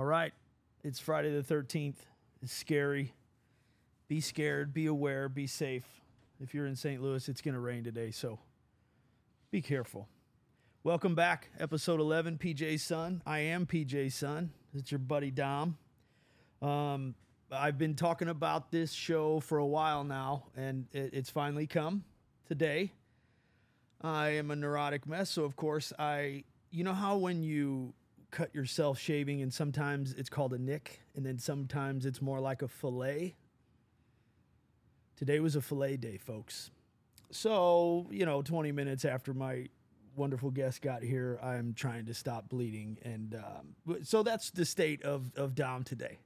All right. It's Friday the 13th. It's scary. Be scared, be aware, be safe. If you're in St. Louis, it's going to rain today, so be careful. Welcome back, episode 11, PJ's Son. I am PJ's Son. It's your buddy Dom. Um, I've been talking about this show for a while now, and it, it's finally come today. I am a neurotic mess, so of course I. You know how when you cut yourself shaving, and sometimes it's called a nick, and then sometimes it's more like a fillet. Today was a fillet day, folks. So you know, 20 minutes after my wonderful guest got here, I'm trying to stop bleeding, and um, so that's the state of of Dom today.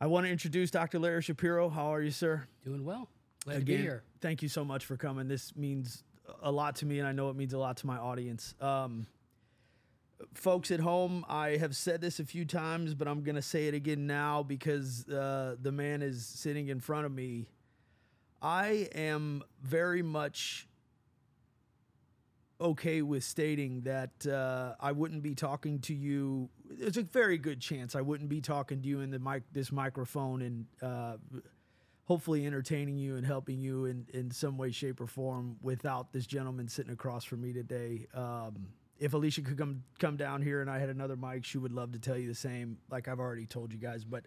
I want to introduce Dr. Larry Shapiro. How are you, sir? Doing well. Glad to be here. Thank you so much for coming. This means a lot to me, and I know it means a lot to my audience. Um, folks at home, I have said this a few times, but I'm going to say it again now because uh, the man is sitting in front of me. I am very much okay with stating that uh, I wouldn't be talking to you. There's a very good chance I wouldn't be talking to you in the mic, this microphone, and uh, hopefully entertaining you and helping you in, in some way, shape, or form without this gentleman sitting across from me today. Um, if Alicia could come come down here and I had another mic, she would love to tell you the same, like I've already told you guys. But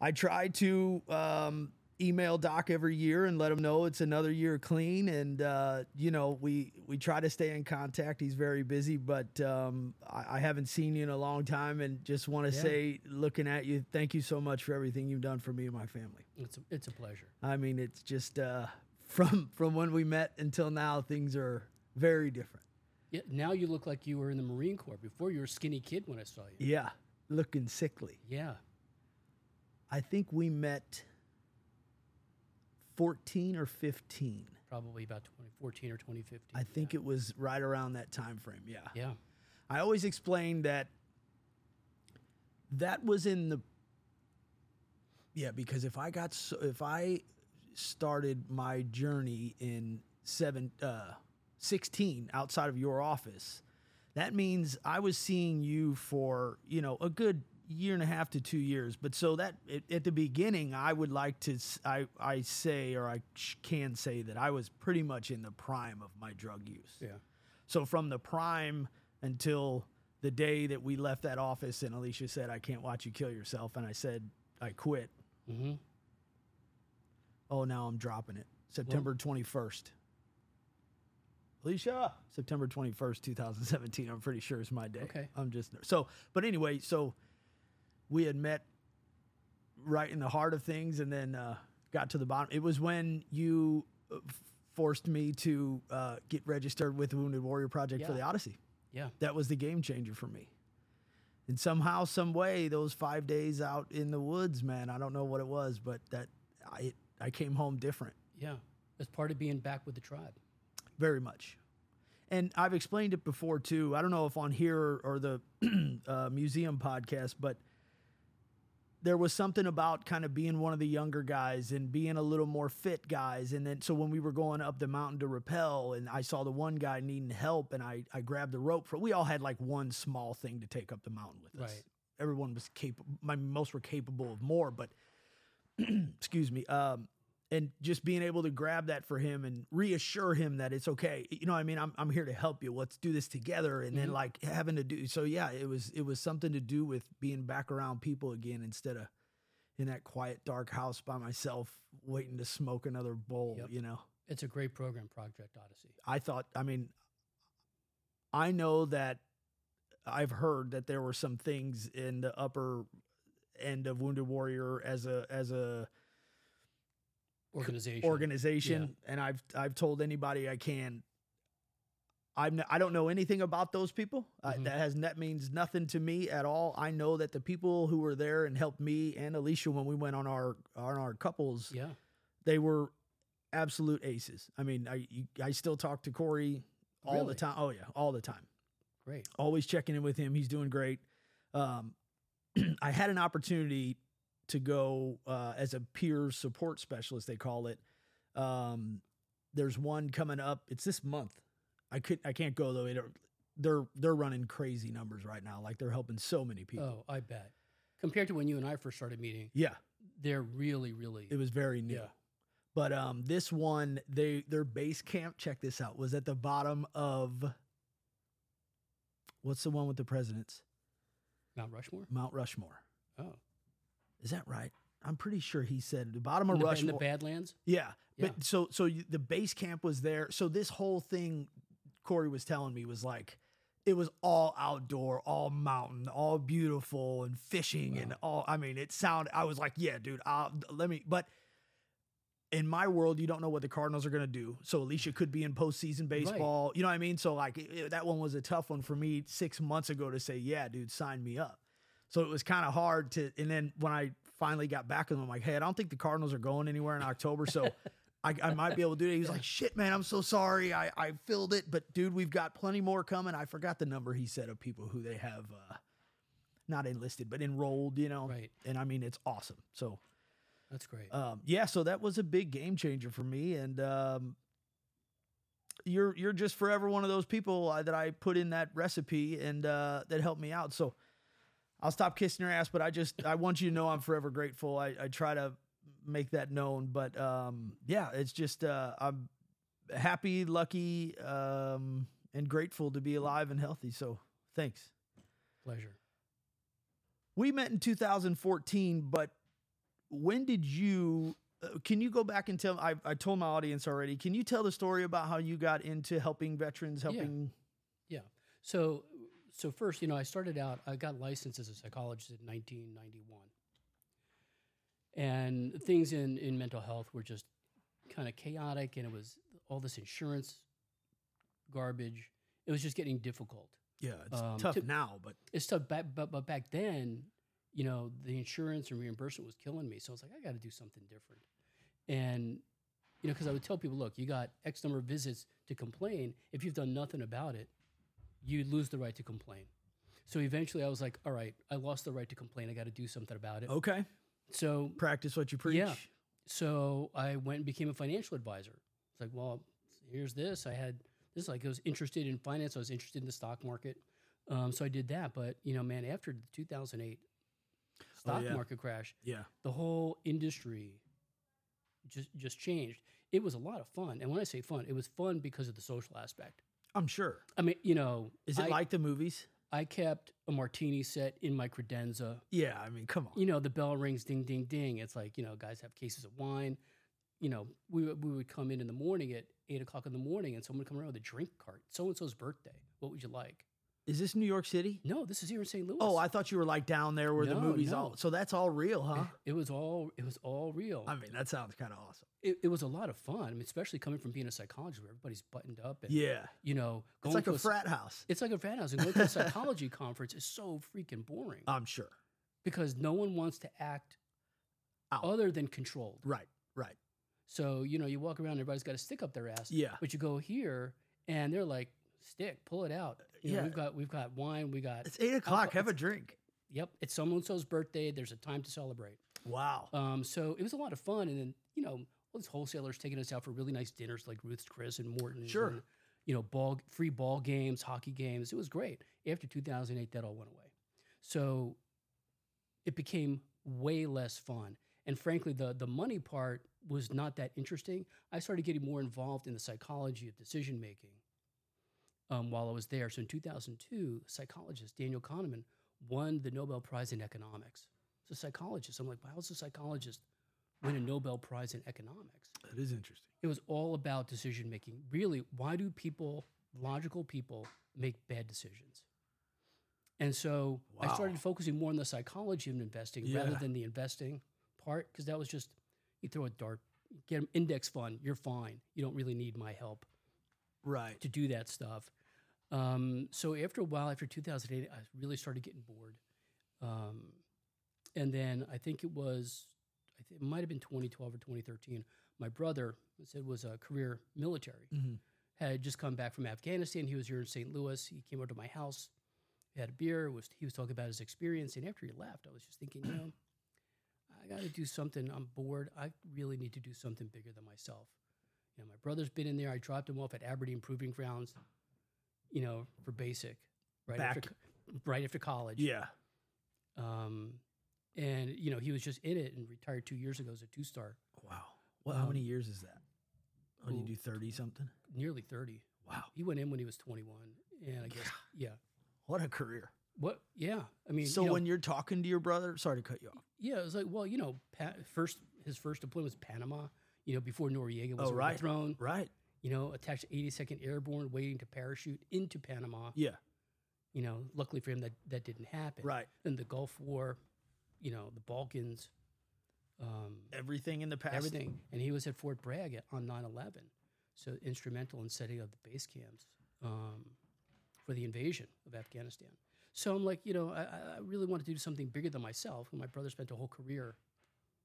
I try to um, email Doc every year and let him know it's another year clean. And uh, you know, we we try to stay in contact. He's very busy, but um, I, I, haven't seen you in a long time, and just want to yeah. say, looking at you, thank you so much for everything you've done for me and my family. It's a, it's a pleasure. I mean, it's just uh, from from when we met until now, things are very different. Yeah, now you look like you were in the Marine Corps. Before you were a skinny kid when I saw you. Yeah, looking sickly. Yeah. I think we met 14 or 15. Probably about 2014 or 2015. I think yeah. it was right around that time frame. Yeah. Yeah. I always explain that that was in the yeah because if I got so, if I started my journey in seven uh, 16 outside of your office, that means I was seeing you for, you know, a good year and a half to two years. But so that at the beginning, I would like to, I, I say, or I can say that I was pretty much in the prime of my drug use. Yeah. So from the prime until the day that we left that office and Alicia said, I can't watch you kill yourself. And I said, I quit. Mm-hmm. Oh, now I'm dropping it. September well, 21st. Alicia, September 21st, 2017. I'm pretty sure it's my day. Okay. I'm just so, but anyway, so we had met right in the heart of things and then uh, got to the bottom. It was when you uh, forced me to uh, get registered with the Wounded Warrior Project yeah. for the Odyssey. Yeah. That was the game changer for me. And somehow, some way, those five days out in the woods, man, I don't know what it was, but that I I came home different. Yeah, as part of being back with the tribe very much. And I've explained it before too. I don't know if on here or the uh, museum podcast, but there was something about kind of being one of the younger guys and being a little more fit guys. And then, so when we were going up the mountain to rappel, and I saw the one guy needing help, and I, I grabbed the rope for, we all had like one small thing to take up the mountain with us. Right. Everyone was capable, my most were capable of more, but excuse me. Um, and just being able to grab that for him and reassure him that it's okay. You know, I mean, I'm I'm here to help you. Let's do this together. And mm-hmm. then like having to do so, yeah, it was it was something to do with being back around people again instead of in that quiet dark house by myself waiting to smoke another bowl. Yep. You know, it's a great program, Project Odyssey. I thought. I mean, I know that I've heard that there were some things in the upper end of Wounded Warrior as a as a organization organization yeah. and I've I've told anybody I can I'm I don't know anything about those people. Mm-hmm. Uh, that has that means nothing to me at all. I know that the people who were there and helped me and Alicia when we went on our on our couples, yeah, they were absolute aces. I mean, I I still talk to Corey all really? the time. Oh yeah, all the time. Great. Always checking in with him. He's doing great. Um, I had an opportunity to go uh, as a peer support specialist, they call it. Um, there's one coming up. It's this month. I could I can't go though. It, they're they're running crazy numbers right now. Like they're helping so many people. Oh, I bet. Compared to when you and I first started meeting, Yeah, they're really, really. it was very new. yeah. But um, this one, they their base camp. Check this out. Was at the bottom of what's the one with the presidents? Mount Rushmore. Mount Rushmore. Oh, Is that right? I'm pretty sure he said the bottom of in Rushmore. the Badlands. Yeah. Yeah. But so so you, the base camp was there. So this whole thing Corey was telling me was like it was all outdoor, all mountain, all beautiful and fishing and all I mean it sounded I was like, yeah, dude, I'll, let me but in my world, you don't know what the Cardinals are going to do. So Alicia could be in postseason baseball. You know what I mean? So like it- that one was a tough one for me six months ago to say, yeah, dude, sign me up. So it was kind of hard to. And then when I finally got back with him, I'm like, hey, I don't think the Cardinals are going anywhere in October. So I, I might be able to do it. He was like, shit, man, I'm so sorry. I, I filled it. But dude, we've got plenty more coming. I forgot the number he said of people who they have uh, not enlisted, but enrolled, you know? Right. And I mean, it's awesome. So That's great. um, yeah, so that was a big game changer for me, and um, you're you're just forever one of those people uh, that I put in that recipe and uh, that helped me out. So I'll stop kissing your ass, but I just I want you to know I'm forever grateful. I, I try to make that known, but um, yeah, it's just uh, I'm happy, lucky, um, and grateful to be alive and healthy. So thanks. Pleasure. We met in 2014, but when did you? Uh, can you go back and tell? I, I told my audience already. Can you tell the story about how you got into helping veterans, Yeah. helping? Yeah. So, so first, you know, I started out. I got licensed as a psychologist in 1991, and things in in mental health were just kind of chaotic, and it was all this insurance garbage. It was just getting difficult. Yeah, it's Um, tough to- now, but It's tough, back, but but back then, you know, the insurance and reimbursement was killing me. So I was like, I got to do something different. And you know, because I would tell people, look, you got X number of visits to complain. If you've done nothing about it, you lose the right to complain. So eventually, I was like, all right, I lost the right to complain. I got to do something about it. okay. So Practice what you preach. Yeah. so I went and became a financial advisor. It's like, well, here's this. I had this. Like, I was interested in finance. I was interested in the stock market. Um, so I did that. But you know, man, after the 2008 stock yeah. market crash, Yeah. the whole industry just just changed. It was a lot of fun, and when I say fun, it was fun because of the social aspect. I'm sure. I mean, you know, Is it I, like the movies? I kept a martini set in my credenza. Yeah. I mean, come on. You know, the bell rings, ding, ding, ding. It's like you know, guys have cases of wine. You know, we we would come in in the morning at eight o'clock in the morning, and someone would come around with a drink cart. So and so's birthday. What would you like? Is this New York City? No, this is here in St. Louis. Oh, I thought you were like down there where the No, movies no. all. So that's all real, huh? it was all it was all real. I mean, that sounds kind of awesome. it, it was a lot of fun. I mean, especially coming from being a psychologist where everybody's buttoned up and Yeah. you know, It's like to a s- frat house. It's like a frat house, and going to a psychology conference is so freaking boring I'm sure. because no one wants to act Out. other than controlled. Right. Right. So you know, you walk around, everybody's got a stick up their ass. Yeah. But you go here, and they're like, "Stick, pull it out." You know, Yeah. we've got we've got wine, we got. It's eight o'clock. Alcohol- Have a drink. Yep, it's someone so's birthday. There's a time to celebrate. Wow. Um, so it was a lot of fun, and then you know, all these wholesalers taking us out for really nice dinners like Ruth's Chris and Morton. Sure. and, you know, ball free ball games, hockey games. It was great. After 2008, that all went away. So it became way less fun. And frankly, the the money part was not that interesting. I started getting more involved in the psychology of decision making um, while I was there. So in 2002, psychologist Daniel Kahneman won the Nobel Prize in economics. He's a psychologist. I'm like, how does a psychologist win a Nobel Prize in economics? That is interesting. It was all about decision making. Really, why do people, logical people, make bad decisions? And so I started focusing more on the psychology of investing rather than the investing part, because that was just you throw a dart, get an index fund, you're fine. You don't really need my help Right. to do that stuff. Um, so after a while, after 2008, I really started getting bored. Um, and then I think it was, I think it might have been 2012 or 2013. My brother I said was a career military, hmm had just come back from Afghanistan. He was here in St. Louis. He came over to my house, we had a beer. Was he was talking about his experience? And after he left, I was just thinking, you know, I got to do something. I'm bored. I really need to do something bigger than myself. You know, my brother's been in there. I dropped him off at Aberdeen Proving Grounds. You know, for basic, right Back- after right after college. Yeah. Um, and you know, he was just in it and retired two years ago as a two star, Wow. Well, how Um, many years is that? Oh, you do 30 something? nearly thirty. Wow. He went in when he was twenty one, and I guess yeah. What a career. What? Yeah. I mean, So you know, when you're talking to your brother, sorry to cut you off. yeah, it was like, well, you know, pa- first his first deployment was Panama. You know, before Noriega was Oh, right. overthrown. Right. You know, attached to 82nd Airborne, waiting to parachute into Panama. Yeah. You know, luckily for him, that that didn't happen. Right. Then the Gulf War, you know, the Balkans, um, Everything in the past. everything, and he was at Fort Bragg on 9/11, so instrumental in setting up the base camps um, for the invasion of Afghanistan. So I'm like, you know, I, I I really want to do something bigger than myself. And my brother spent a whole career,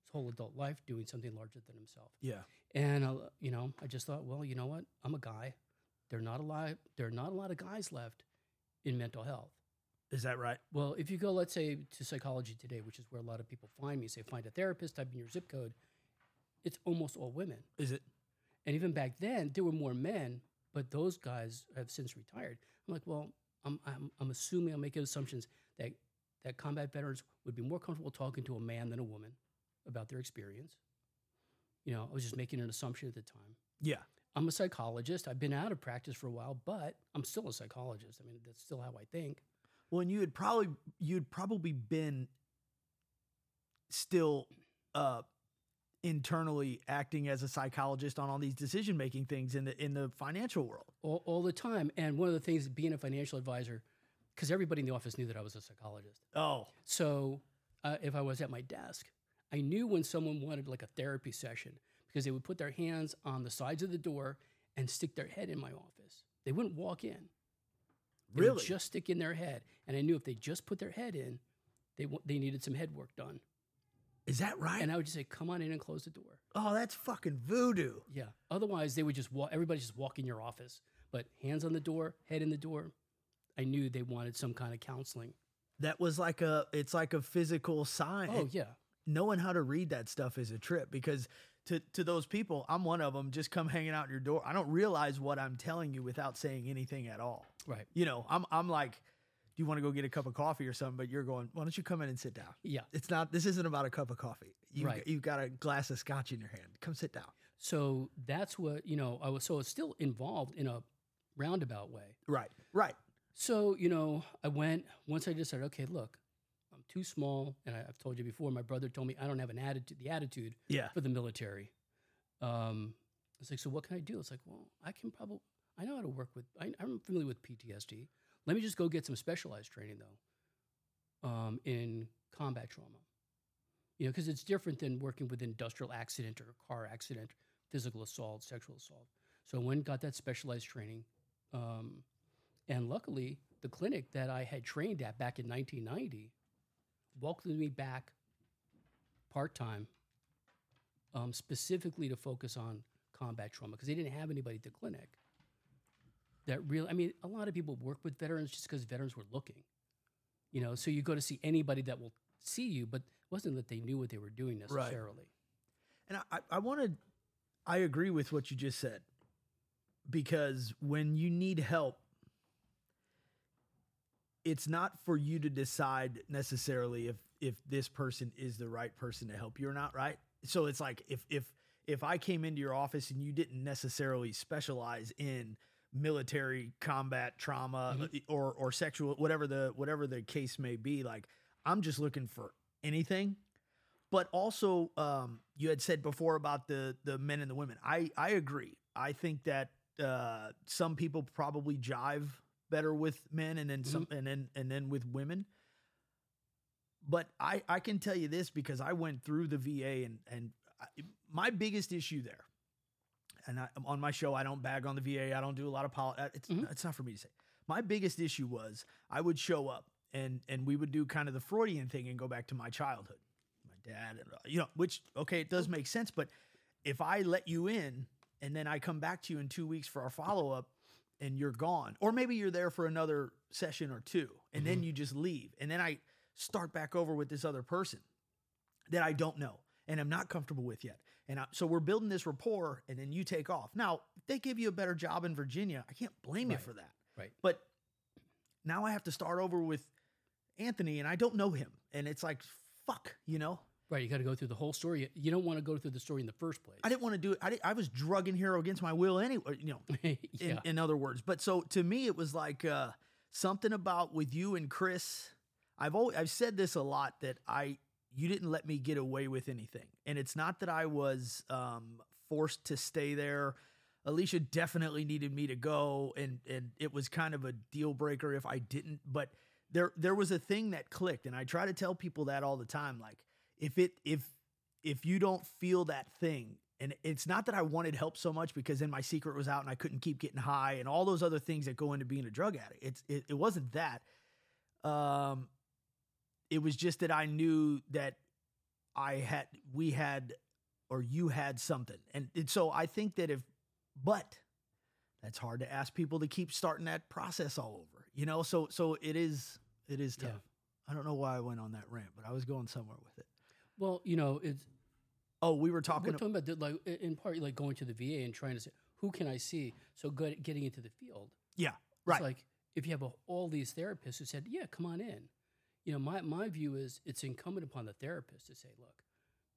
his whole adult life, doing something larger than himself. Yeah. And uh, you know, I just thought, well, you know what? I'm a guy. There are not a lot. There are not a lot of guys left in mental health. Is that right? Well, if you go, let's say, to psychology today, which is where a lot of people find me, say find a therapist, type in your zip code, it's almost all women. Is it? And even back then, there were more men, but those guys have since retired. I'm like, well, I'm, I'm, I'm assuming, I'm making assumptions that, that combat veterans would be more comfortable talking to a man than a woman about their experience. You know, I was just making an assumption at the time. Yeah. I'm a psychologist. I've been out of practice for a while, but I'm still a psychologist. I mean, that's still how I think. Well, and you had probably you'd probably been still uh internally acting as a psychologist on all these decision making things in the in the financial world. all, all the time. And one of the things, being a financial advisor, because everybody in the office knew that I was a psychologist. Oh, So uh, if I was at my desk, I knew when someone wanted like a therapy session because they would put their hands on the sides of the door and stick their head in my office. They wouldn't walk in. They would really? just stick in their head. And I knew if they just put their head in, they, wa- they needed some head work done. Is that right? And I would just say, come on in and close the door. oh, that's fucking voodoo. Yeah. Otherwise, they would just walk, everybody just walk in your office. But hands on the door, head in the door. I knew they wanted some kind of counseling. That was like a it's like a physical sign. Oh, yeah. Knowing how to read that stuff is a trip because to to those people, I'm one of them. Just come hanging out your door. I don't realize what I'm telling you without saying anything at all. Right. You know, I'm I'm like, do you want to go get a cup of coffee or something? But you're going, why don't you come in and sit down? Yeah. It's not. This isn't about a cup of coffee. You Right. you've got a glass of scotch in your hand. Come sit down. So that's what, you know, I was so I was still involved in a roundabout way. Right. Right. So, you know, I went once I decided, okay, look, I'm too small. And I, I've told you before, my brother told me I don't have an attitude, the attitude Yeah. for the military. Um, it's like, so what can I do? It's like, well, I can probably, I know how to work with, I, I'm familiar with PTSD. Let me just go get some specialized training though, um, in combat trauma. You know, because it's different than working with industrial accident or car accident, physical assault, sexual assault. So I went and got that specialized training. Um, and luckily, the clinic that I had trained at back in 1990 welcomed me back part time, um, specifically to focus on combat trauma because they didn't have anybody at the clinic that really. I mean, a lot of people work with veterans just because veterans were looking. You know, so you go to see anybody that will see you, but it wasn't that they knew what they were doing Right. necessarily. And I, I want to, I agree with what you just said, because when you need help, it's not for you to decide necessarily if if this person is the right person to help you or not, right? So it's like if if if I came into your office and you didn't necessarily specialize in military combat trauma or or sexual whatever the whatever the case may be, like I'm just looking for anything but also um, you had said before about the the men and the women. I I agree. I think that uh, some people probably jive better with men and then some and then and then with women. But I I can tell you this because I went through the VA and and I, my biggest issue there. And I, on my show, I don't bag on the VA. I don't do a lot of politics. It's, Mhm. it's not for me to say. My biggest issue was I would show up and and we would do kind of the Freudian thing and go back to my childhood my dad and uh, you know which okay it does make sense but if i let you in and then i come back to you in two weeks for our follow-up and you're gone. Or maybe you're there for another session or two and then mm-hmm. you just leave and then i start back over with this other person that i don't know and i'm not comfortable with yet. And I, so we're building this rapport and then you take off. Now if they give you a better job in virginia i can't blame you for that. Right. But now I have to start over with Anthony, and I don't know him, and it's like fuck, you know. Right. You got to go through the whole story. You- don't want to go through the story in the first place. I didn't want to do it. I, did, I was drugging Hero against my will anyway. You know, in, in other words. But so to me, it was like uh, something about with you and Chris. I've always I've said this a lot that I you didn't let me get away with anything, and it's not that I was um, forced to stay there. Alicia definitely needed me to go, and and it was kind of a deal breaker if I didn't. But there there was a thing that clicked, and I try to tell people that all the time. Like if it if if you don't feel that thing and it's not that I wanted help so much because then my secret was out and I couldn't keep getting high and all those other things that go into being a drug addict. It's it, it wasn't that. Um it was just that I knew that I had we had or you had something. And, and so I think that if but that's hard to ask people to keep starting that process all over. You know, so so it is it is tough. Yeah. I don't know why I went on that rant, but I was going somewhere with it. Well, you know, it's Oh, we were talking. we're talking about the, like in part like going to the VA and trying to say who can I see. So good getting into the field. Yeah, It's right. like if you have a, all these therapists who said, "Yeah, come on in," you know, my my view is it's incumbent upon the therapist to say, "Look,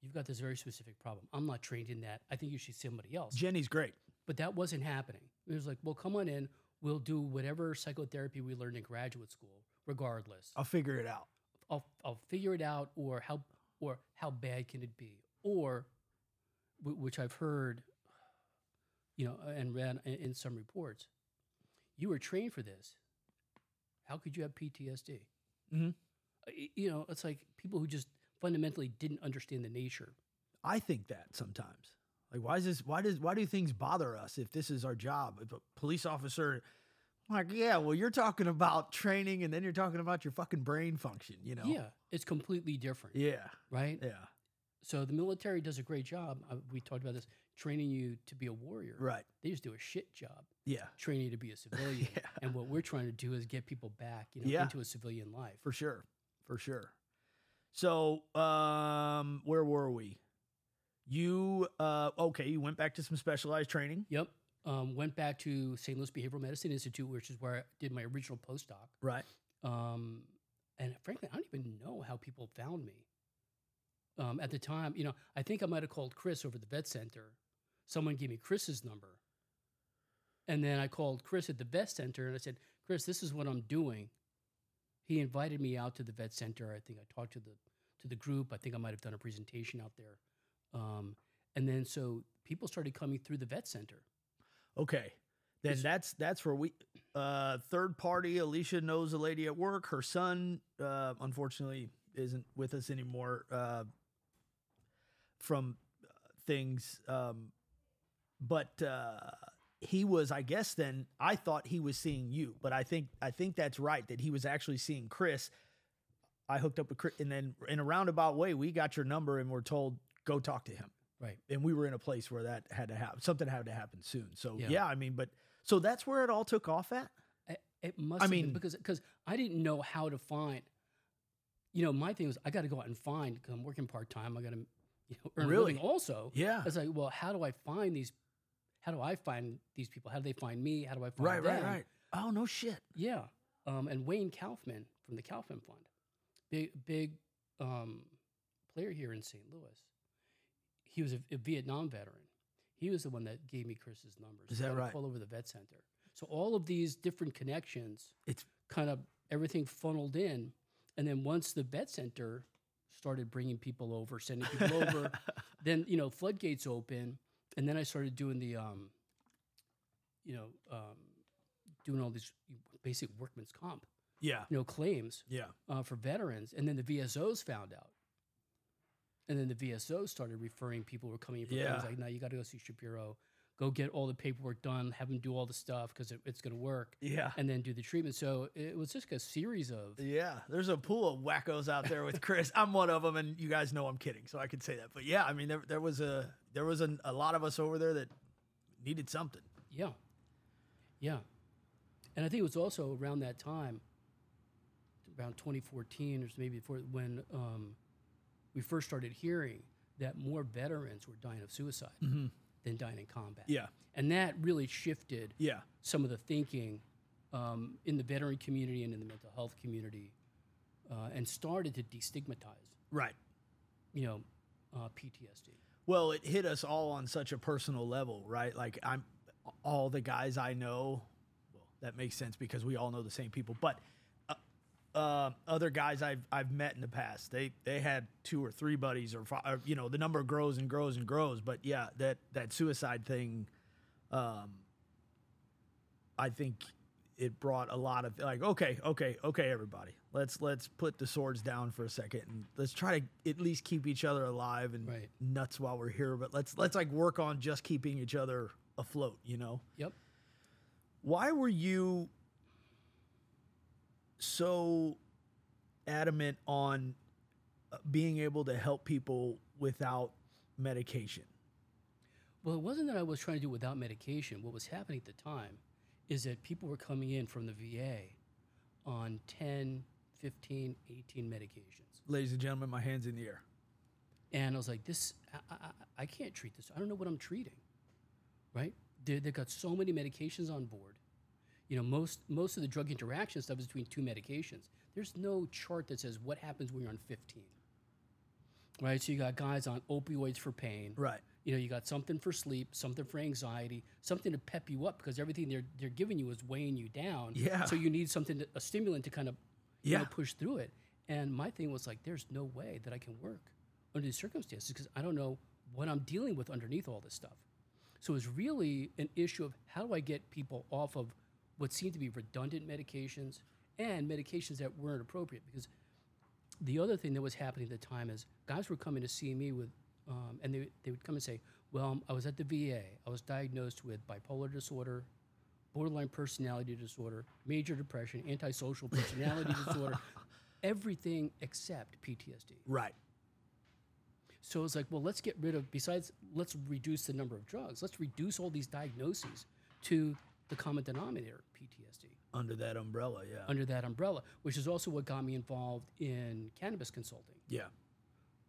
you've got this very specific problem. I'm not trained in that. I think you should see somebody else." Jenny's great. But that wasn't happening. It was like, "Well, come on in. We'll do whatever psychotherapy we learned in graduate school, regardless. I'll figure it out. I'll I'll figure it out, or how or how bad can it be, or wh- which I've heard, you know, and read in, some reports. You were trained for this. How could you have PTSD? Mhm. Uh, You know, it's like people who just fundamentally didn't understand the nature. I think that sometimes. Like, why is this? Why does? Why do things bother us if this is our job? If a police officer, like, yeah, well, you're talking about training, and then you're talking about your fucking brain function. You know? Yeah, it's completely different, Yeah. right? Yeah. So the military does a great job. Uh, we talked about this, training you to be a warrior. Right. They just do a shit job. Yeah. training you to be a civilian. Yeah. And what we're trying to do is get people back, you know, Yeah. into a civilian life. For sure. For sure. So, um, where were we? You uh okay, you went back to some specialized training. Yep. Um, went back to St. Louis Behavioral Medicine Institute, which is where I did my original postdoc. Right. Um, and frankly, I don't even know how people found me. Um, at the time, you know, I think I might have called Chris over the vet center. Someone gave me Chris's number. And then I called Chris at the vet center and I said, Chris, this is what I'm doing. He invited me out to the vet center. I think I talked to the to the group. I think I might have done a presentation out there. Um, and then so people started coming through the vet center. Okay. Then that's that's where we uh third party Alicia knows a lady at work. Her son uh unfortunately isn't with us anymore uh from uh, things um but uh he was I guess then I thought he was seeing you, but I think I think that's right that he was actually seeing Chris. I hooked up with Chris and then in a roundabout way we got your number and we're told go talk to him Right. and we were in a place where that had to happen. Something had to happen soon. So yeah. Yeah. I mean, but so that's where it all took off at. It, it must. I have been mean- because because I didn't know how to find. You know, my thing was I got to go out and find. Because I'm working part time. I got to, you know, earn Really? also. Yeah, It's like, well, how do I find these? How do I find these people? How do they find me? How do I find right, right, them? right. Oh no shit. Yeah. Um, and Wayne Kaufman from the Kaufman Fund, big big um, player here in St. Louis. He was a, a Vietnam veteran. He was the one that gave me Chris's numbers. Is that right? Call over the vet center. So all of these different connections, It's- kind of everything funneled in, and then once the vet center started bringing people over, sending people over, then you know floodgates open, and then I started doing the, um, you know, um, doing all these basic workman's comp, Yeah, you know, claims yeah. uh, for veterans, and then the VSOs found out, and then the VSO started referring people who were coming in for Yeah. things like, "Now you got to go see Shapiro, go get all the paperwork done, have them do all the stuff because it, it's going to work, Yeah. and then do the treatment." So it was just a series of Yeah, there's a pool of wackos out there with Chris. I'm one of them, and you guys know I'm kidding, so I can say that. But yeah, I mean, there, there was a there was a, a lot of us over there that needed something. Yeah. Yeah. And I think it was also around that time, around 2014 or maybe before, when um, we first started hearing that more veterans were dying of suicide than dying in combat. Yeah, And that really shifted yeah, some of the thinking um, in the veteran community and in the mental health community, uh, and started to destigmatize, Right. you know, uh, PTSD. Well, it hit us all on such a personal level, right? Like I'm all the guys I know. Well, that makes sense because we all know the same people. But uh, other guys I've I've met in the past, they they had two or three buddies, or, fi- or you know, the number grows and grows and grows. But yeah, that that suicide thing, um, I think it brought a lot of like, okay, okay, okay, everybody, let's let's put the swords down for a second and let's try to at least keep each other alive and Right. nuts while we're here. But let's let's like work on just keeping each other afloat. You know, Yep. why were you so adamant on uh, being able to help people without medication? Well, it wasn't that I was trying to do without medication. What was happening at the time is that people were coming in from the VA on 10, 15, 18 medications. Ladies and gentlemen, my hands in the air. And I was like, this, I, I, I can't treat this. I don't know what I'm treating, right? They, they've got so many medications on board. You know, most, most of the drug interaction stuff is between two medications. There's no chart that says what happens when you're on 15, right? So you got guys on opioids for pain. Right. You know, you got something for sleep, something for anxiety, something to pep you up because everything they're, they're giving you is weighing you down. Yeah. So you need something, to, a stimulant to kind of Yeah. know, push through it. And my thing was like, there's no way that I can work under these circumstances because I don't know what I'm dealing with underneath all this stuff. So it's really an issue of how do I get people off of what seemed to be redundant medications and medications that weren't appropriate. Because the other thing that was happening at the time is guys were coming to see me with, um, and they, they would come and say, Well, I was at the VA. I was diagnosed with bipolar disorder, borderline personality disorder, major depression, antisocial personality disorder, everything except PTSD. Right. So it's like, well, let's get rid of, besides, let's reduce the number of drugs. Let's reduce all these diagnoses to the common denominator, PTSD, Under that umbrella, yeah. under that umbrella, which is also what got me involved in cannabis consulting. yeah.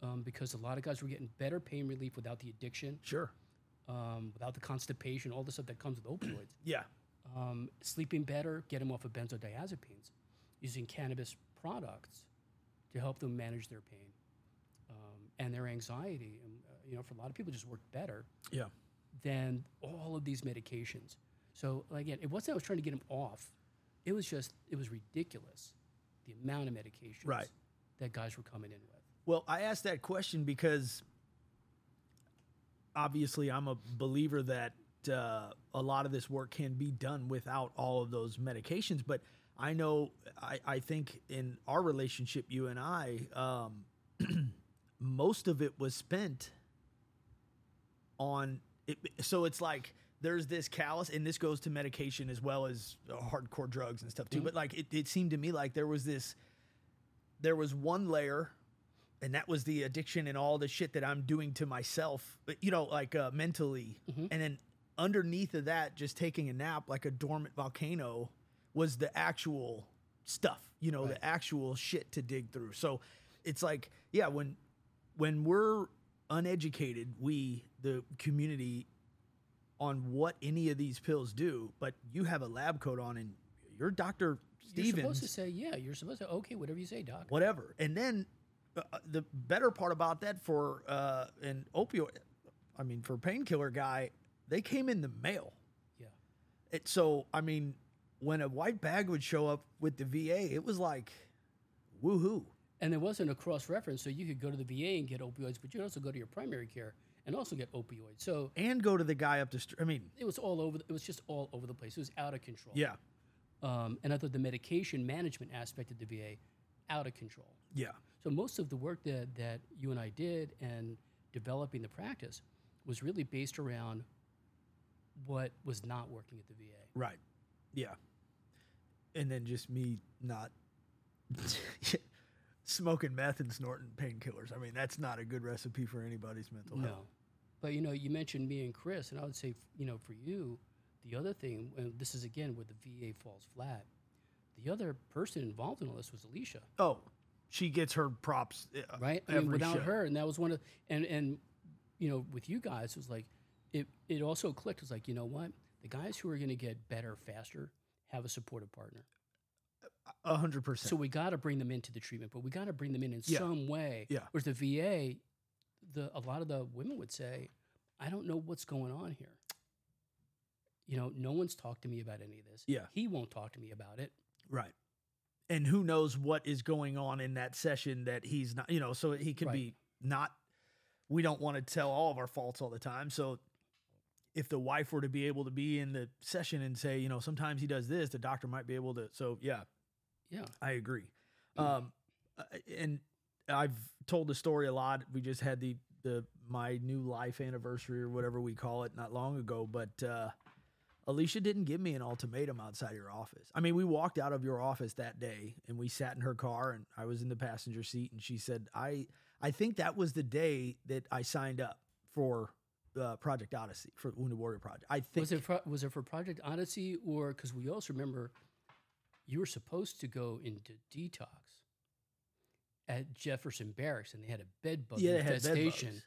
Um, because a lot of guys were getting better pain relief without the addiction, Sure. um, without the constipation, all the stuff that comes with opioids. Yeah. um, sleeping better, get them off of benzodiazepines, using cannabis products to help them manage their pain um, and their anxiety. And, uh, you know, for a lot of people, just worked better Yeah. than all of these medications. So again, it wasn't I was trying to get him off. It was just it was ridiculous the amount of medications Right. that guys were coming in with. Well, I asked that question because obviously I'm a believer that uh, a lot of this work can be done without all of those medications. But I know, I, I think in our relationship, you and I, um, most of it was spent on it. So it's like there's this callous, and this goes to medication as well as uh, hardcore drugs and stuff too. But like it, it seemed to me like there was this, there was one layer and that was the addiction and all the shit that I'm doing to myself, but, you know, like uh, mentally. And then underneath of that, just taking a nap like a dormant volcano was the actual stuff, you know, Right. the actual shit to dig through. So it's like, yeah, when when we're uneducated, we the community on what any of these pills do, but you have a lab coat on and you're Dr. Stevens. You're supposed to say, yeah, you're supposed to okay, whatever you say, doc. whatever. And then uh, uh, the better part about that for uh, an opioid, I mean, for a painkiller guy, they came in the mail. Yeah. It, so, I mean, when a white bag would show up with the VA, it was like, woohoo. And there wasn't a cross reference, so you could go to the VA and get opioids, but you'd also go to your primary care and also get opioids. So And go to the guy up the street. I mean, it was all over. It was just all over the place. It was out of control. yeah, Um, and I thought the medication management aspect of the VA out of control. yeah, So most of the work that that you and I did and developing the practice was really based around what was not working at the VA. right. Yeah. And then just me not smoking meth and snorting painkillers. I mean, that's not a good recipe for anybody's mental No. health. But you know, you mentioned me and Chris, and I would say, you know, for you, the other thing, and this is again where the VA falls flat. The other person involved in all this was Alicia, Oh, she gets her props. uh, right? I mean, without show. her, and that was one of, and and you know, with you guys, it was like, it it also clicked. It was like, you know what, the guys who are going to get better faster have a supportive partner. A hundred percent. So we got to bring them into the treatment, but we got to bring them in in Yeah. some way. Yeah. Whereas the VA, the a lot of the women would say, "I don't know what's going on here. You know, no one's talked to me about any of this. Yeah. he won't talk to me about it. Right. And who knows what is going on in that session that he's not, you know, so he could Right. be not, we don't want to tell all of our faults all the time. So if the wife were to be able to be in the session and say, you know, sometimes he does this, the doctor might be able to. So yeah, Yeah, I agree. Mm. Um, uh, and I've told the story a lot. We just had the, the, my new life anniversary or whatever we call it not long ago, but, uh, Alicia didn't give me an ultimatum outside your office. I mean, we walked out of your office that day and we sat in her car and I was in the passenger seat and she said, "I I think that was the day that I signed up for uh, Project Odyssey for Wounded Warrior Project. I think was it for, was it for Project Odyssey or because we also remember you were supposed to go into detox at Jefferson Barracks and they had a bed bug yeah, had bed infestation,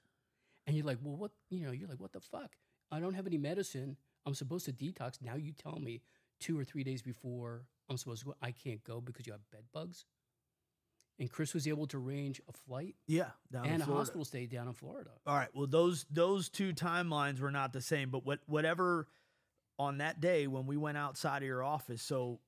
and you're like, well, what? You know, you're like, what the fuck? I don't have any medicine. I'm supposed to detox. Now you tell me two or three days before I'm supposed to go, I can't go because you have bed bugs. And Chris was able to arrange a flight Yeah, and a hospital stay down in Florida. All right. Well, those those two timelines were not the same, but what whatever on that day when we went outside of your office, so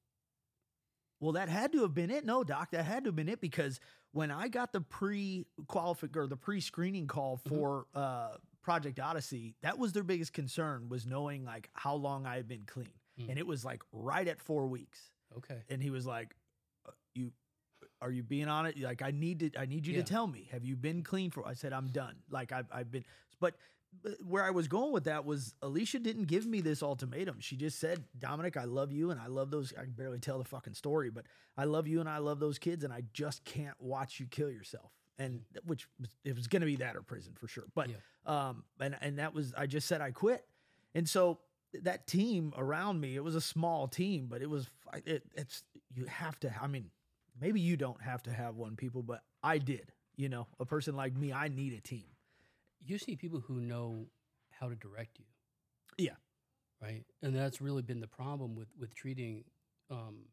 well, that had to have been it. No, doc, that had to have been it because when I got the pre qualific or the pre screening call Mhm. for uh, Project Odyssey, that was their biggest concern was knowing like how long I had been clean, Mm. and it was like right at four weeks Okay. and he was like uh, you are you being on it like i need to i need you Yeah. to tell me have you been clean for i said i'm done like i've, I've been but where i was going with that was alicia didn't give me this ultimatum she just said dominic i love you and i love those i can barely tell the fucking story but i love you and i love those kids and i just can't watch you kill yourself and which was, it was going to be that or prison for sure but Yeah. um and and that was i just said i quit and so that team around me, it was a small team, but it was it, it's you have to. I mean, maybe you don't have to have one people, but I did. You know, a person like me, I need a team. You see people who know how to direct you. Yeah. Right. And that's really been the problem with with treating um,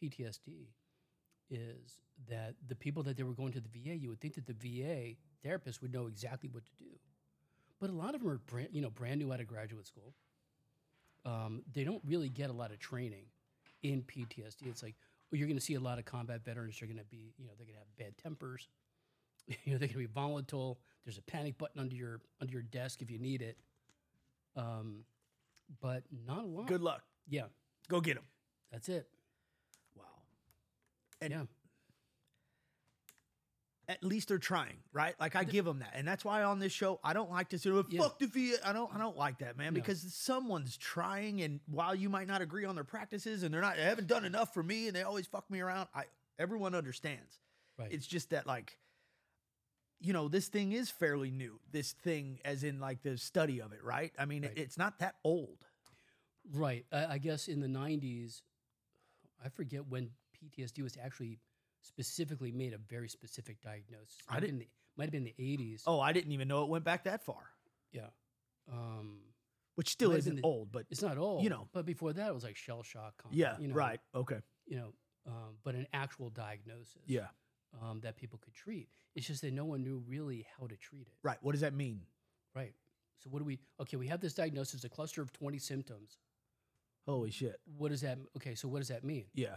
PTSD is that the people that they were going to the VA, you would think that the VA therapist would know exactly what to do, but a lot of them are brand, you know brand new out of graduate school. Um, they don't really get a lot of training in PTSD. It's like well, you're going to see a lot of combat veterans. They're going to be, you know, they're going to have bad tempers. You know, they can be volatile. There's a panic button under your under your desk if you need it. Um, but not a lot. Good luck. Yeah, Go get them. that's it. Wow. And- yeah, At least they're trying, right? Like I give them that, and that's why on this show I don't like to say, "Oh, Yeah. "Fuck the VA." I don't. I don't like that, man, No. because someone's trying, and while you might not agree on their practices, and they're not, they haven't done enough for me, and they always fuck me around. I everyone understands. right. It's just that like you know, this thing is fairly new. This thing as in like the study of it, right? I mean, Right. it, it's not that old. Right. I, I guess in the 90s, I forget when PTSD was actually specifically made a very specific diagnosis. I Might have been the- might have been the 80s. Oh, I didn't even know it went back that far. Yeah. Um, Which still isn't the- old, but it's not old. You know. But before that, it was like shell shock. Combat, yeah, you know, right. Okay. You know, um, but an actual diagnosis. Yeah. Um, that people could treat. It's just that no one knew really how to treat it. Right. What does that mean? Right. So what do we? Okay, we have this diagnosis, a cluster of 20 symptoms. Holy shit. What does that? Okay, so what does that mean? Yeah.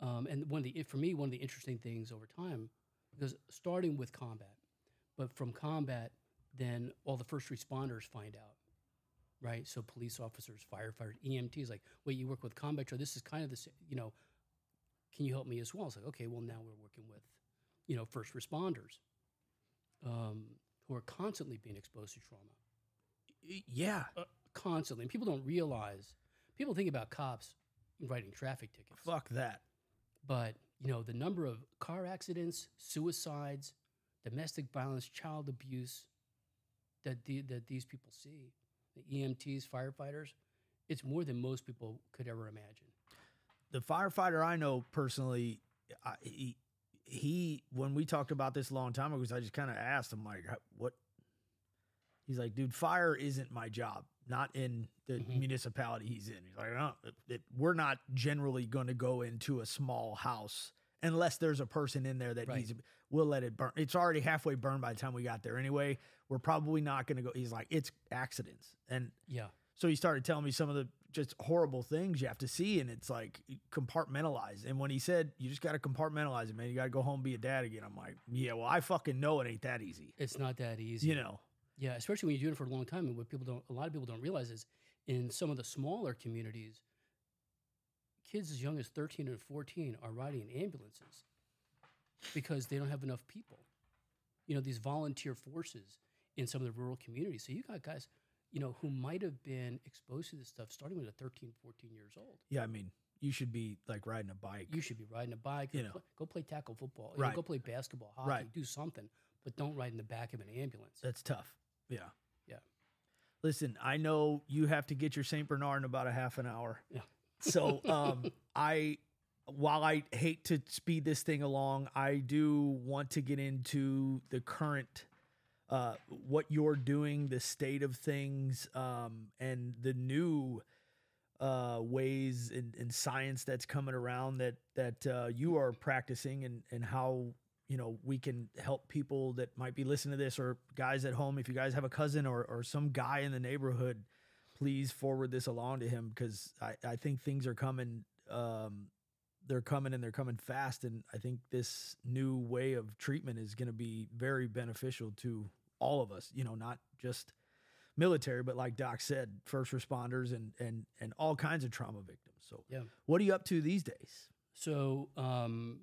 Um, and one of the for me one of the interesting things over time, because starting with combat, but from combat, then all the first responders find out, right? So police officers, firefighters, EMTs, like, wait, you work with combat, so this is kind of the you know. Can you help me as well? It's like, okay, well now we're working with, you know, first responders, um, who are constantly being exposed to trauma Yeah. uh, constantly. And people don't realize. People think about cops writing traffic tickets, Fuck that. but you know the number of car accidents, suicides, domestic violence, child abuse that the, that these people see, the EMTs, firefighters, it's more than most people could ever imagine. The firefighter I know personally, I, he, he when we talked about this a long time ago, I just kind of asked him like, what? He's like, dude, fire isn't my job, not in the Mhm. municipality he's in. He's like, no, it, it- we're not generally going to go into a small house unless there's a person in there that Right. needs. We'll let it burn. It's already halfway burned by the time we got there anyway. We're probably not going to go. He's like, it's accidents, and Yeah. so he started telling me some of the just horrible things you have to see, and it's like compartmentalize. And when he said you just got to compartmentalize it, man, you got to go home and be a dad again. I'm like, yeah, well, I fucking know it ain't that easy. It's not that easy. You know, Yeah, especially when you're doing it for a long time. And what people don't, a lot of people don't realize is in some of the smaller communities, kids as young as 13 and 14 are riding in ambulances because they don't have enough people. You know, these volunteer forces in some of the rural communities. So you got guys, you know, who might have been exposed to this stuff starting when they're 13, 14 years old. yeah, I mean, you should be like riding a bike. You should be riding a bike, You know. go play tackle football, you know, Right. go play basketball, hockey, Right. do something, but don't ride in the back of an ambulance. That's tough. Yeah. Yeah. Listen, I know you have to get your St. Bernard in about a half an hour. Yeah. So um I while I hate to speed this thing along, I do want to get into the current uh what you're doing, the state of things, um, and the new uh ways in, science that's coming around that that uh you are practicing and and how you know we can help people that might be listening to this or guys at home. If you guys have a cousin or or some guy in the neighborhood please forward this along to him because I, I think things are coming um they're coming and they're coming fast. And i think this new way of treatment is going to be very beneficial to all of us you know not just military but like doc said first responders and and and all kinds of trauma victims so Yeah. what are you up to these days So, um,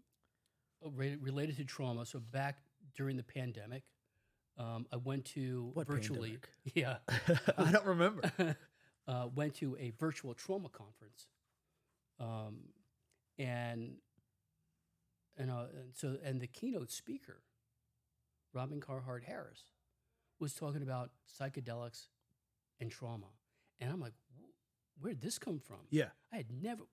uh, re- related to trauma. So back during the pandemic, um, I went to What virtually. pandemic? Yeah, i don't remember uh, went to a virtual trauma conference, um, and and, uh, and so and the keynote speaker, Robin Carhart Harris, was talking about psychedelics and trauma, and I'm like, where'd this come from? yeah I had never.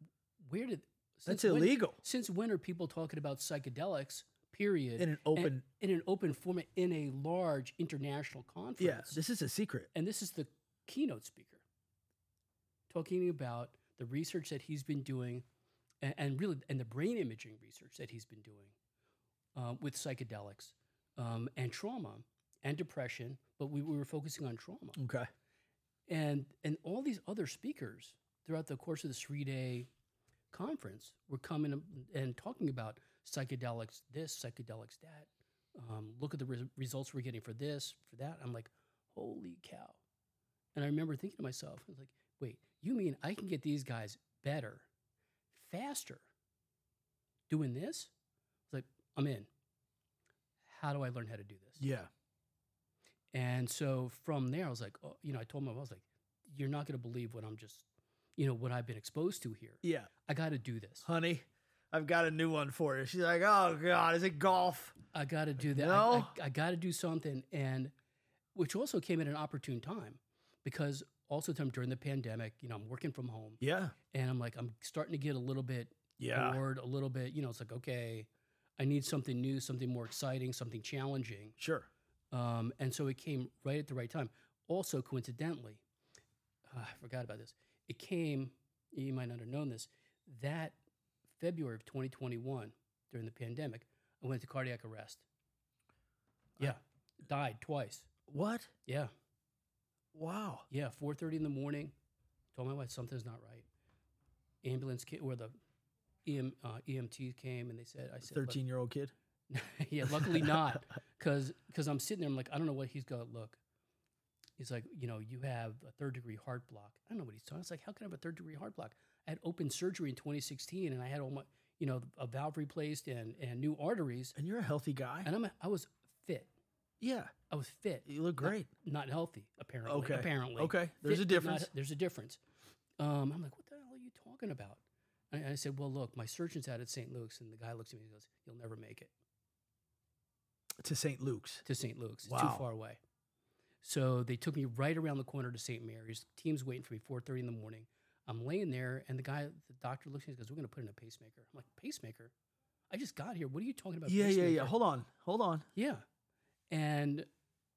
Where did that's when- illegal since when are people talking about psychedelics? Period. in an and- open in an open format in a large international conference. yeah this is a secret and this is the keynote speaker talking about the research that he's been doing, and, and really and the brain imaging research that he's been doing uh, with psychedelics um, and trauma and depression. But we, we were focusing on trauma. Okay. And and all these other speakers throughout the course of this three day conference were coming and- talking about psychedelics this psychedelics that um, look at the res- results we're getting for this for that. I'm like holy cow. And i remember thinking to myself i was like wait you mean i can get these guys better faster doing this? It's like i'm in. How do i learn how to do this? Yeah and so from there, I was like, oh, you know, I told him, I was like, you're not going to believe what I'm just, you know, what I've been exposed to here. yeah I got to do this. honey, I've got a new one for you. She's like, oh God, is it golf? I got to do that. I- No. I, I, got to do something. And which also came at an opportune time because also time during the pandemic, you know, I'm working from home Yeah. and I'm like, I'm starting to get a little bit Yeah. bored, a little bit, you know, it's like, okay, I need something new, something more exciting, something challenging. Sure. Um, and so it came right at the right time. Also, coincidentally, uh, I forgot about this. It came, you might not have known this, that February of 2021, during the pandemic, I went to cardiac arrest. Yeah, died twice. What? Yeah, Wow. yeah, 4.30 in the morning. Told my wife something's not right. Ambulance came, or the EM, uh, EMT came and they said, I said, 13 year old kid. yeah, luckily not, because because I'm sitting there. I'm like, I don't know what he's gonna look. He's like, you know, you have a third degree heart block. I don't know what he's talking. It's like, how can I have a third degree heart block? I had open surgery in 2016, and I had all my, you know, a valve replaced and and new arteries, And you're a healthy guy. and I'm a, I was fit. yeah. I was fit, You look great. not healthy. Apparently, Okay. apparently, Okay. There's Fit, a but not- difference. there's a difference. Um, I'm like, what the hell are you talking about? And I said, well, look, my surgeon's out at St. Luke's, and the guy looks at me and goes, you'll never make it. To St. Luke's. to St. Luke's. It's Wow. too far away. So they took me right around the corner to St. Mary's. Team's waiting for me 4:30 in the morning. I'm laying there, and the guy, the doctor looks at me and goes, "We're going to put in a pacemaker." I'm like, "Pacemaker? I just got here. What are you talking about?" Yeah, yeah, yeah. Hold on. Hold on. Yeah. And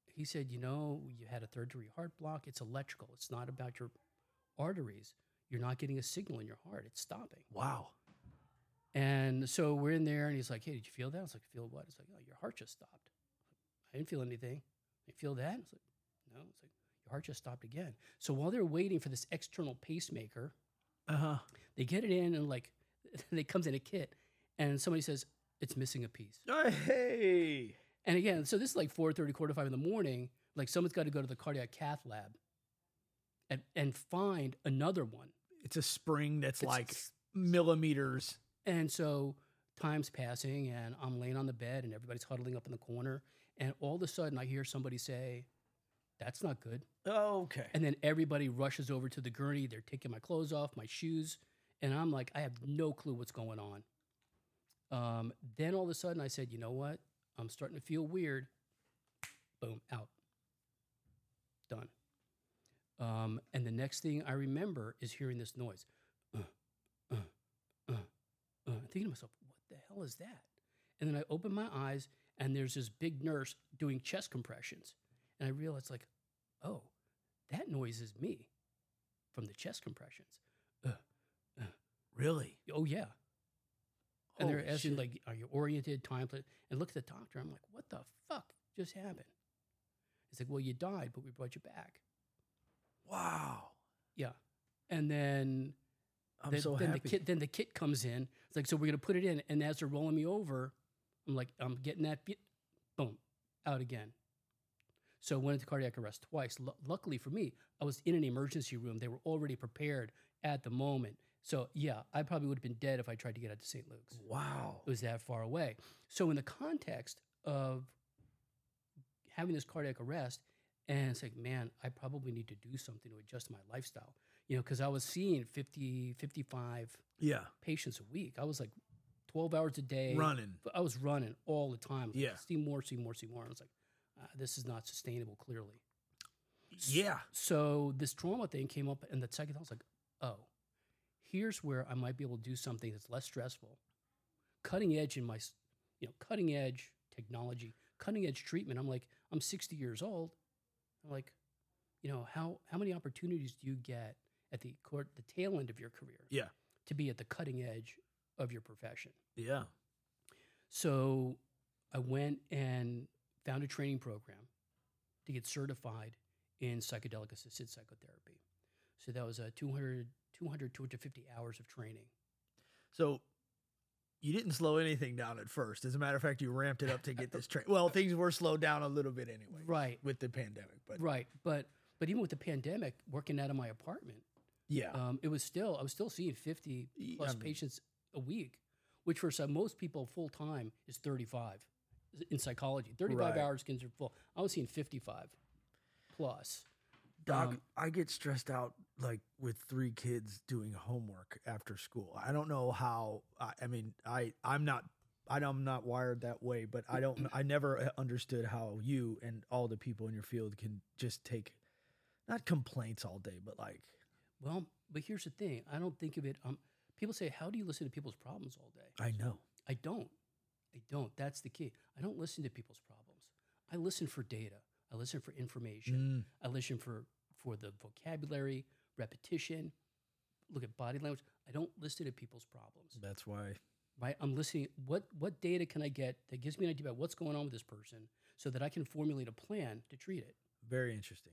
he said, you know, you had a third degree heart block. It's electrical. It's not about your arteries. You're not getting a signal in your heart. It's stopping. Wow. And so we're in there, and he's like, "Hey, did you feel that?" I was like, "Feel what?" It's like, "Oh, your heart just stopped." I didn't feel anything. You feel that? It's like, "No." It's like your heart just stopped again. So while they're waiting for this external pacemaker, Uh huh. they get it in, and like, it comes in a kit, and somebody says it's missing a piece. Hey. And again, so this is like four thirty, quarter to five in the morning. Like someone's got to go to the cardiac cath lab, and and find another one. It's a spring that's It's- like millimeters. And so time's passing, and I'm laying on the bed, and everybody's huddling up in the corner. And all of a sudden, I hear somebody say, That's not good. Okay. And then everybody rushes over to the gurney. They're taking my clothes off, my shoes. And I'm like, I have no clue what's going on. Um, then all of a sudden, I said, You know what? I'm starting to feel weird. Boom, out. Done. Um, and the next thing I remember is hearing this noise. Uh, uh, uh, uh, thinking to myself, what the hell is that? And then I open my eyes, and there's this big nurse doing chest compressions. And I realize, like, oh, that noise is me from the chest compressions. Really? Oh, yeah. And they're asking, shit. like, are you oriented, time? And look at the doctor. I'm like, what the fuck just happened? He's like, well, you died, but we brought you back. Wow. Yeah. And then I'm then, so then happy. the kit then the kit comes in. It's like, so we're gonna put it in. And as they're rolling me over, I'm like, I'm getting that boom, out again. So I went into cardiac arrest twice. Lu luckily for me, I was in an emergency room. They were already prepared at the moment. So yeah, I probably would have been dead if I tried to get out to St. Luke's. wow. It was that far away. So in the context of having this cardiac arrest, and it's like, man, I probably need to do something to adjust my lifestyle. You know, because I was seeing 50, 55 Yeah. patients a week. I was like 12 hours a day. Running. I was running all the time. Like, Yeah. See more, see more, see more. I was like, uh, this is not sustainable, clearly. Yeah. So this trauma thing came up, and the second I was like, oh, here's where I might be able to do something that's less stressful, cutting edge in my, you know, cutting edge technology, cutting edge treatment. I'm like, I'm 60 years old. I'm like, you know, how how many opportunities do you get at the court, the tail end of your career? Yeah. To be at the cutting edge of your profession. Yeah. So I went and found a training program to get certified in psychedelic assisted psychotherapy. So that was a 200, 200 250 hours of training. So you didn't slow anything down at first. As a matter of fact, you ramped it up to get this train. Well, things were slowed down a little bit anyway. Right. With the pandemic, but Right. But but even with the pandemic, working out of my apartment, yeah. um, it was still I was still seeing 50 plus I mean- patients a week, which for some most people full time is 35 in psychology. 35 Right. hours considered full. I was seeing 55 plus. Doc, um, I get stressed out like with three kids doing homework after school. I don't know how. I, I mean, I I'm not. I'm not wired that way, but I don't. I never uh, understood how you and all the people in your field can just take, not complaints all day, but like, Well, but here's the thing. I don't think of it. Um, people say, "How do you listen to people's problems all day?" I know. I don't. I don't. That's the key. I don't listen to people's problems. I listen for data. I listen for information. Mm, I listen for for the vocabulary, repetition. Look at body language. I don't listen to people's problems. that's why. Right? I'm listening. What what data can I get that gives me an idea about what's going on with this person, so that I can formulate a plan to treat it. Very interesting.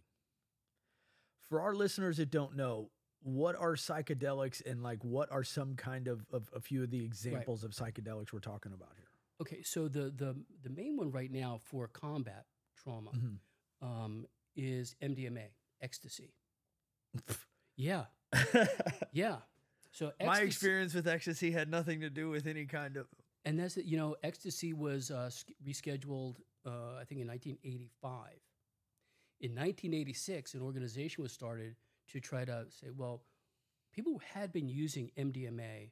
For our listeners that don't know, what are psychedelics and like what are some kind of, of a few of the examples of psychedelics we're talking about here? Okay, so the the the main one right now for combat trauma Mhm. um, is MDMA, ecstasy. yeah, yeah. So My experience with ecstasy had nothing to do with any kind of. and that's. You know, ecstasy was uh, rescheduled, uh, I think, in 1985. In 1986, an organization was started to try to say, well, people had been using MDMA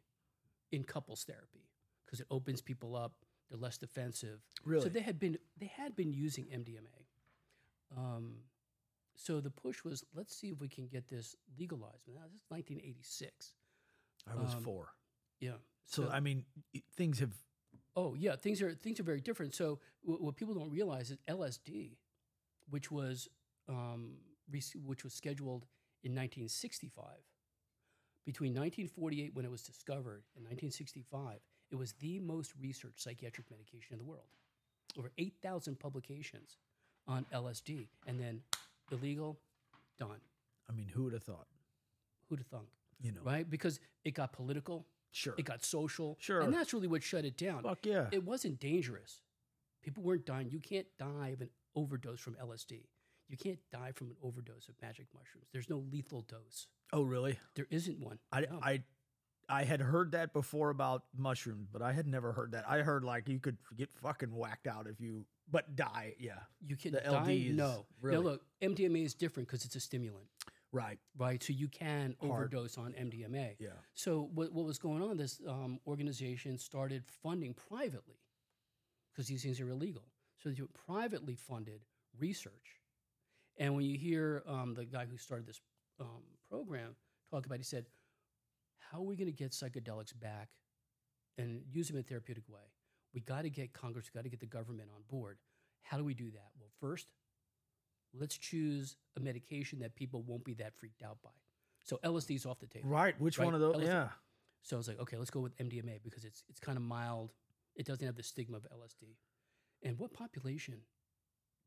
in couples therapy because it opens people up, they're less defensive. Really? So they had been they had been using MDMA. Um, so the push was, let's see if we can get this legalized. Now this is 1986. I was um, four. Yeah. So, I mean, things have. Oh yeah, things are things are very different. So w- what people don't realize is LSD which was um, which was scheduled in 1965. Between 1948, when it was discovered, and 1965, it was the most researched psychiatric medication in the world. Over 8,000 publications on LSD, and then illegal, done. I mean, who would have thought? Who'd have thunk, You know, right? Because it got political, sure. it got social, Sure. and that's really what shut it down. Fuck yeah. It wasn't dangerous. People weren't dying. You can't die of an overdose from LSD. You can't die from an overdose of magic mushrooms. There's no lethal dose. oh, really? There isn't one. I, No. I, I had heard that before about mushrooms, but I had never heard that. I heard like you could get fucking whacked out if you, but die. Yeah. You can The die. LD is no. really- Now look, MDMA is different because it's a stimulant, Right. right? So you can Hard. overdose on MDMA. Yeah. So what, what was going on? This um, organization started funding privately because these things are illegal. So they do privately funded research. And when you hear um, the guy who started this um, program talk about, it, he said, "How are we going to get psychedelics back and use them in a therapeutic way? We got to get Congress, we got to get the government on board. How do we do that? Well, first, let's choose a medication that people won't be that freaked out by. So LSD is off the table. Right. Which Right. one of those? LSD. Yeah. So I was like, okay, let's go with MDMA because it's it's kind of mild. It doesn't have the stigma of LSD. And what population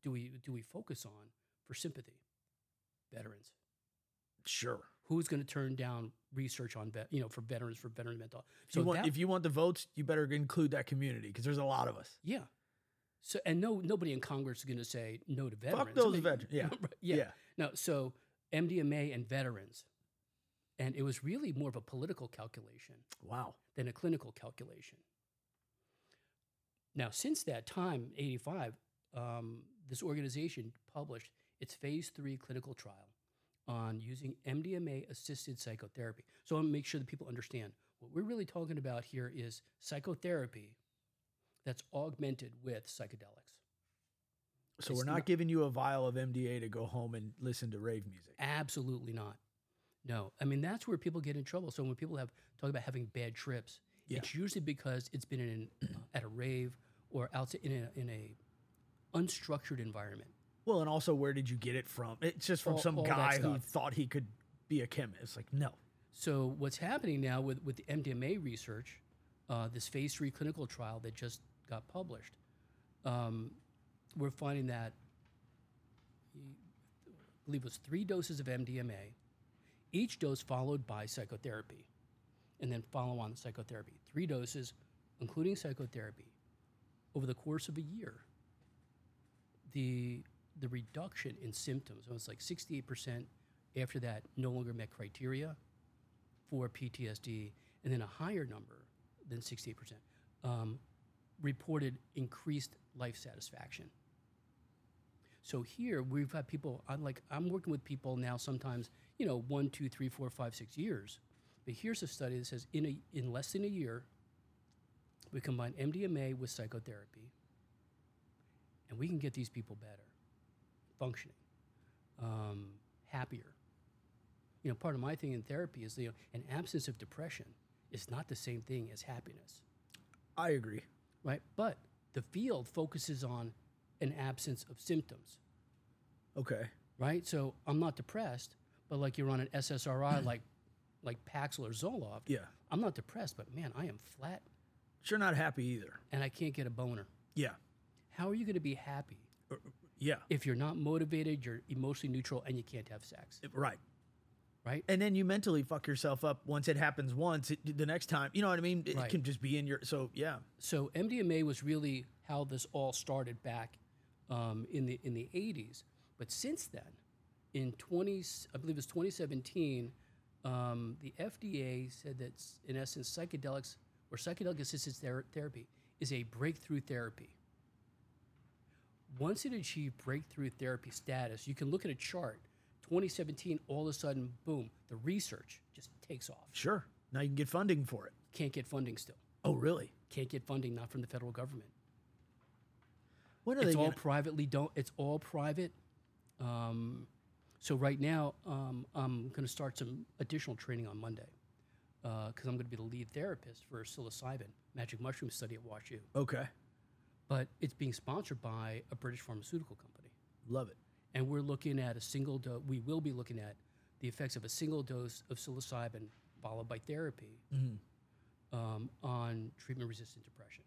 do we do we focus on for sympathy? Veterans. Sure. Who's going to turn down research on vet, you know, for veterans for veteran mental? If you want, that- if you want the votes, you better include that community because there's a lot of us. yeah. So and no nobody in Congress is going to say no to veterans. Fuck those veterans. Yeah. Right, yeah. No, so MDMA and veterans. And it was really more of a political calculation. Wow. than a clinical calculation. Now, since that time, 85, um, this organization published its phase three clinical trial on using MDMA assisted psychotherapy. So I want to make sure that people understand what we're really talking about here is psychotherapy that's augmented with psychedelics. So It's we're not, not- giving you a vial of MDA to go home and listen to rave music. Absolutely not. No, I mean that's where people get in trouble. So when people have talk about having bad trips, Yeah. it's usually because it's been in at a rave or outside in a in a unstructured environment. Well, and also, where did you get it from? It's just from All- some all guy who thought he could be a chemist. Like, no. So what's happening now with with the MDMA research, uh, this phase three clinical trial that just got published, um, we're finding that I believe it was three doses of MDMA, each dose followed by psychotherapy, and then follow on psychotherapy. Three doses, including psychotherapy, over the course of a year. The the reduction in symptoms it was like 68% after that no longer met criteria for PTSD, and then a higher number than 68% um, reported increased life satisfaction. So here we've had people. I'm like I'm working with people now. Sometimes you know one, two, three, four, five, six years. But here's a study that says in a in less than a year, we combine MDMA with psychotherapy, and we can get these people better, functioning, um, happier. You know, part of my thing in therapy is you know, an absence of depression is not the same thing as happiness I agree. right? But the field focuses on an absence of symptoms, Okay. right? So I'm not depressed, but like you're on an SSRI like like Paxil or Zoloft, Yeah. I'm not depressed, but man, I am flat Sure, not happy either. and I can't get a boner. Yeah. How are you going to be happy Yeah. if you're not motivated, you're emotionally neutral, and you can't have sex, Right. right? And then you mentally fuck yourself up once it happens once. It, the next time, you know what I mean? It Right. can just be in your. So, yeah. So MDMA was really how this all started back um, in the in the 80s. But since then, in 20, I believe it was 2017, um, the FDA said that in essence psychedelics or psychedelic assisted ther- therapy is a breakthrough therapy. Once it achieved breakthrough therapy status, you can look at a chart. 2017, all of a sudden, boom, the research just takes off. Sure. Now you can get funding for it. Can't get funding still. Oh, really? Can't get funding, not from the federal government. When are it's they all gonna, privately don't it's all private um, so right now um, i'm going to start some additional training on monday because i'm going to be the lead therapist for psilocybin magic mushroom study at washu Okay. But it's being sponsored by a british pharmaceutical company Love it. and we're looking at a single dose. We will be looking at the effects of a single dose of psilocybin followed by therapy um, on treatment-resistant depression.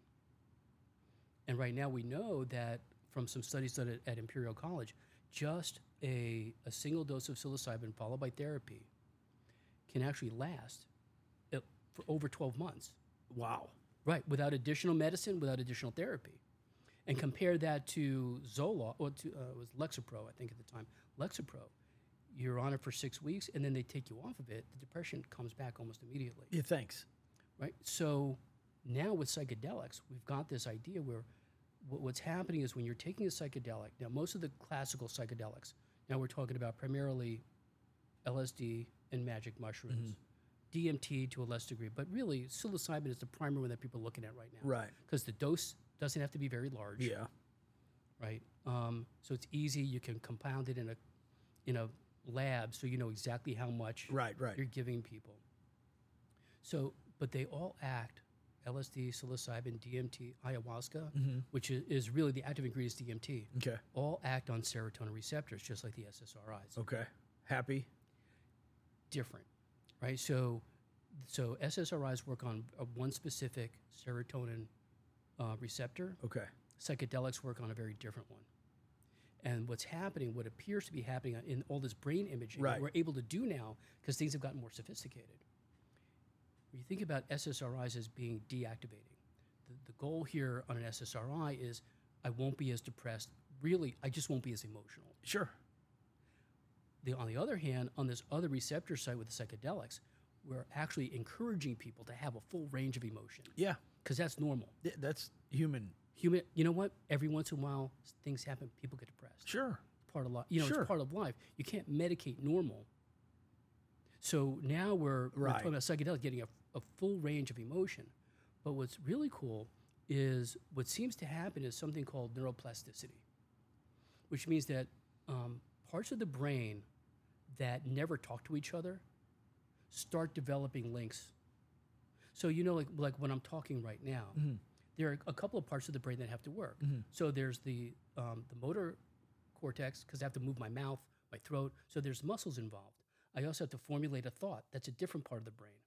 And right now, we know that from some studies done at, at Imperial College, just a, a single dose of psilocybin followed by therapy can actually last uh, for over 12 months. Wow. Right, without additional medicine, without additional therapy. And compare that to Zoloft, or to, uh, it was Lexapro, I think at the time. Lexapro, you're on it for six weeks, and then they take you off of it. The depression comes back almost immediately Yeah, thanks. right? So now with psychedelics, we've got this idea where what, what's happening is when you're taking a psychedelic, now most of the classical psychedelics, now we're talking about primarily LSD and magic mushrooms, DMT to a less degree, but really psilocybin is the primary one that people are looking at right now. Right. Because the dose doesn't have to be very large Yeah. right? Um, so it's easy. You can compound it in a in a lab, so you know exactly how much Right, right. you're giving people. So, but they all act. LSD, psilocybin, DMT, ayahuasca, Mm-hmm. which is, is really the active ingredient is DMT, Okay. all act on serotonin receptors, just like the SSRIs. Okay. Happy. Different, right? So, so SSRIs work on uh, one specific serotonin uh, receptor. Okay. psychedelics work on a very different one. And what's happening, what appears to be happening in all this brain imaging, Right. we're able to do now because things have gotten more sophisticated. When you think about SSRIs as being deactivating, the, the goal here on an SSRI is I won't be as depressed. Really, I just won't be as emotional. Sure. The, on the other hand, on this other receptor site with the psychedelics, we're actually encouraging people to have a full range of emotion Yeah. Because that's normal. Th- That's human. Human, you know what? Every once in a while, things happen. People get depressed. Sure. Part of life. You know, Sure. it's part of life. You can't medicate normal. So now we're, we're talking about psychedelics getting a, a full range of emotion. But what's really cool is what seems to happen is something called neuroplasticity, which means that um, parts of the brain that never talk to each other start developing links. So you know, like like when I'm talking right now, there are a couple of parts of the brain that have to work. So there's the um, the motor cortex because I have to move my mouth, my throat. So there's muscles involved. I also have to formulate a thought. That's a different part of the brain.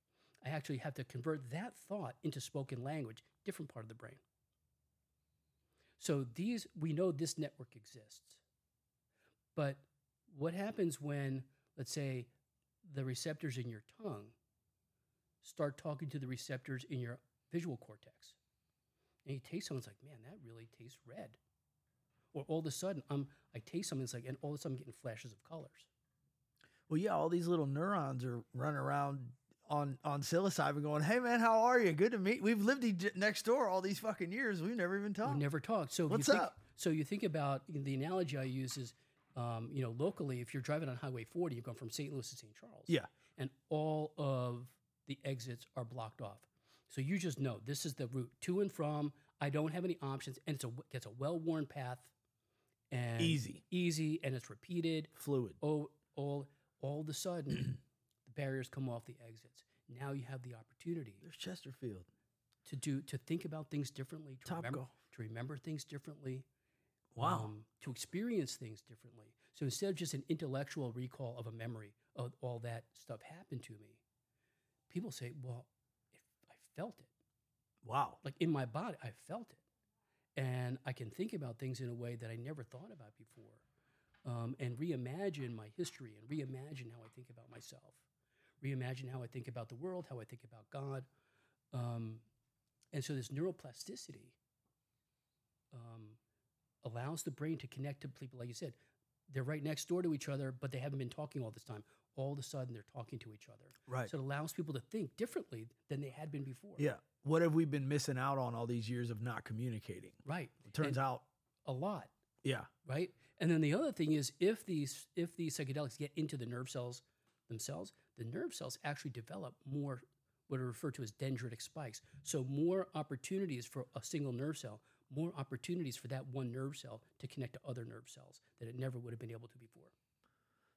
I actually have to convert that thought into spoken language, different part of the brain. So these we know this network exists. But what happens when, let's say, the receptors in your tongue start talking to the receptors in your visual cortex? And you taste something, it's like, man, that really tastes red. Or all of a sudden, I'm I taste something, it's like, and all of a sudden I'm getting flashes of colors. Well, yeah, all these little neurons are running around on on psilocybin, going, "Hey, man, how are you? Good to meet. We've lived next door all these fucking years. We've never even talked. We've never talked. So What's you think, up? So you think about the analogy I use is, um, you know, locally, if you're driving on Highway 40, you're going from St. Louis to St. Charles. Yeah. And all of the exits are blocked off. So you just know this is the route to and from. I don't have any options, and it's a it's a well worn path, and Easy. easy, and it's repeated. Fluid. Oh, all all of a sudden, the barriers come off the exits. Now you have the opportunity There's Chesterfield. to do to think about things differently, to Top remember golf. to remember things differently, Wow. um, to experience things differently. So instead of just an intellectual recall of a memory of all that stuff happened to me, people say, "Well, if I felt it, Wow. like in my body, I felt it, and I can think about things in a way that I never thought about before, um, and reimagine my history and reimagine how I think about myself, reimagine how I think about the world, how I think about God, um, and so this neuroplasticity um, allows the brain to connect to people, like you said. They're right next door to each other, but they haven't been talking all this time. All of a sudden, they're talking to each other. Right. So it allows people to think differently than they had been before. Yeah. What have we been missing out on all these years of not communicating? Right. It turns And out, a lot, yeah. right? And then the other thing is if these if these psychedelics get into the nerve cells themselves, the nerve cells actually develop more what are referred to as dendritic spikes. So more opportunities for a single nerve cell, more opportunities for that one nerve cell to connect to other nerve cells that it never would have been able to before.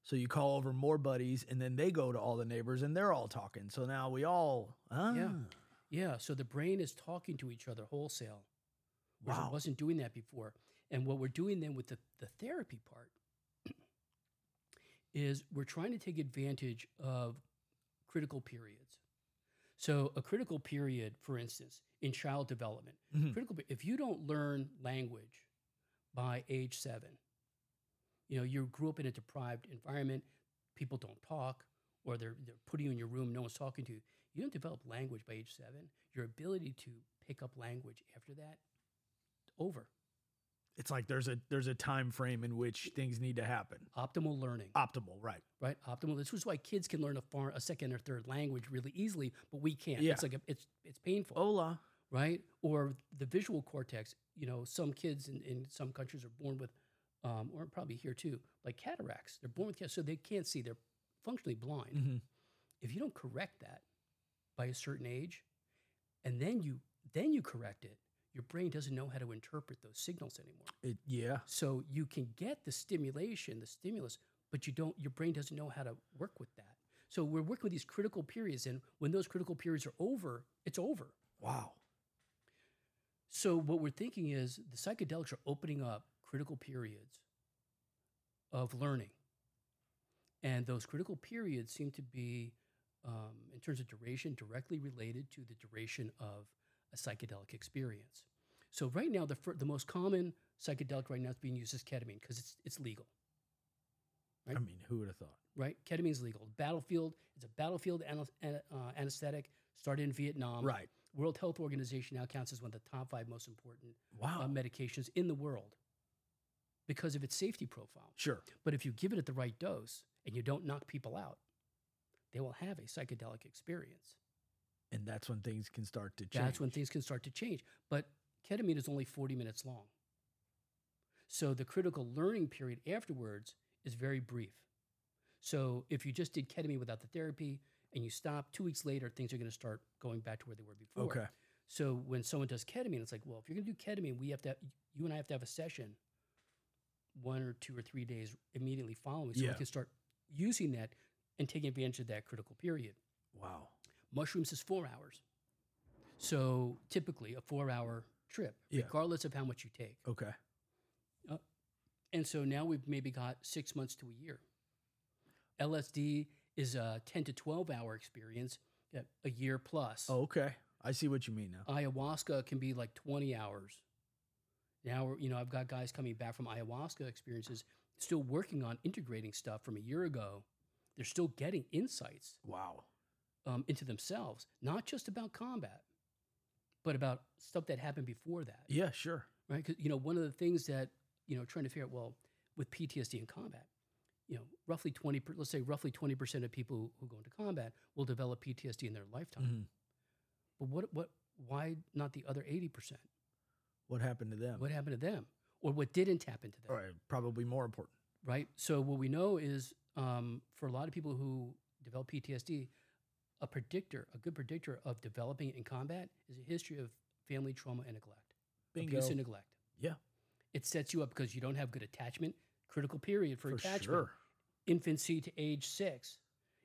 So you call over more buddies, and then they go to all the neighbors, and they're all talking. So now we all, ah, Yeah. Yeah, so the brain is talking to each other wholesale. Wow. it wasn't doing that before. And what we're doing then with the, the therapy part is we're trying to take advantage of critical periods. So a critical period, for instance, in child development, Mhm. critical. If you don't learn language by age seven, you know you grew up in a deprived environment, people don't talk, or they're they're putting you in your room, no one's talking to you. You don't develop language by age seven. Your ability to pick up language after that, over. It's like there's a there's a time frame in which things need to happen. Optimal learning. Optimal, right? right? Optimal. This is why kids can learn a far, a second or third language really easily, but we can't. Yeah. It's like a, it's it's painful, Hola. right? Or the visual cortex. You know, some kids in, in some countries are born with, um, or probably here too, like cataracts. They're born with cataracts, so they can't see. They're functionally blind. hmm If you don't correct that by a certain age, and then you then you correct it, your brain doesn't know how to interpret those signals anymore. It, yeah. So you can get the stimulation, the stimulus, but you don't. Your brain doesn't know how to work with that. So we're working with these critical periods, and when those critical periods are over, it's over. Wow. So what we're thinking is the psychedelics are opening up critical periods of learning, and those critical periods seem to be, um, in terms of duration, directly related to the duration of a psychedelic experience. So right now, the fir- the most common psychedelic right now that's being used is ketamine because it's it's legal. Right. I mean, who would have thought? Right, ketamine's legal. Battlefield it's a battlefield ana- ana- uh, anesthetic. Started in Vietnam. right. World Health Organization now counts as one of the top five most important Wow. uh, medications in the world because of its safety profile. sure. But if you give it at the right dose and you don't knock people out, they will have a psychedelic experience. And that's when things can start to change. That's when things can start to change. But ketamine is only 40 minutes long. So the critical learning period afterwards is very brief. So if you just did ketamine without the therapy and you stop, two weeks later, things are going to start going back to where they were before. Okay. So when someone does ketamine, it's like, well, if you're going to do ketamine, we have to, you and I have to have a session one or two or three days immediately following so Yeah. we can start using that and taking advantage of that critical period. Wow. Mushrooms is four hours. So typically a four hour trip, Yeah. regardless of how much you take. Okay. Uh, and so now we've maybe got six months to a year. LSD is a 10 to 12 hour experience, a year plus. Oh, okay. I see what you mean now. Ayahuasca can be like 20 hours. Now, we're- you know, I've got guys coming back from ayahuasca experiences, still working on integrating stuff from a year ago. They're still getting insights Wow. um, into themselves, not just about combat, but about stuff that happened before that, Yeah, sure. right? Because you know, one of the things that you know, trying to figure out, well, with PTSD in combat, you know, roughly twenty, let's say roughly twenty percent of people who, go into combat will develop PTSD in their lifetime. Mhm. But what, what, why not the other eighty percent? What happened to them? What happened to them, or what didn't happen to them? All right. Probably more important. right? So what we know is um, for a lot of people who develop PTSD, a predictor, a good predictor of developing it in combat is a history of family trauma and neglect, Bingo. abuse and neglect. Yeah. It sets you up because you don't have good attachment. Critical period for, For attachment. sure. Infancy to age six.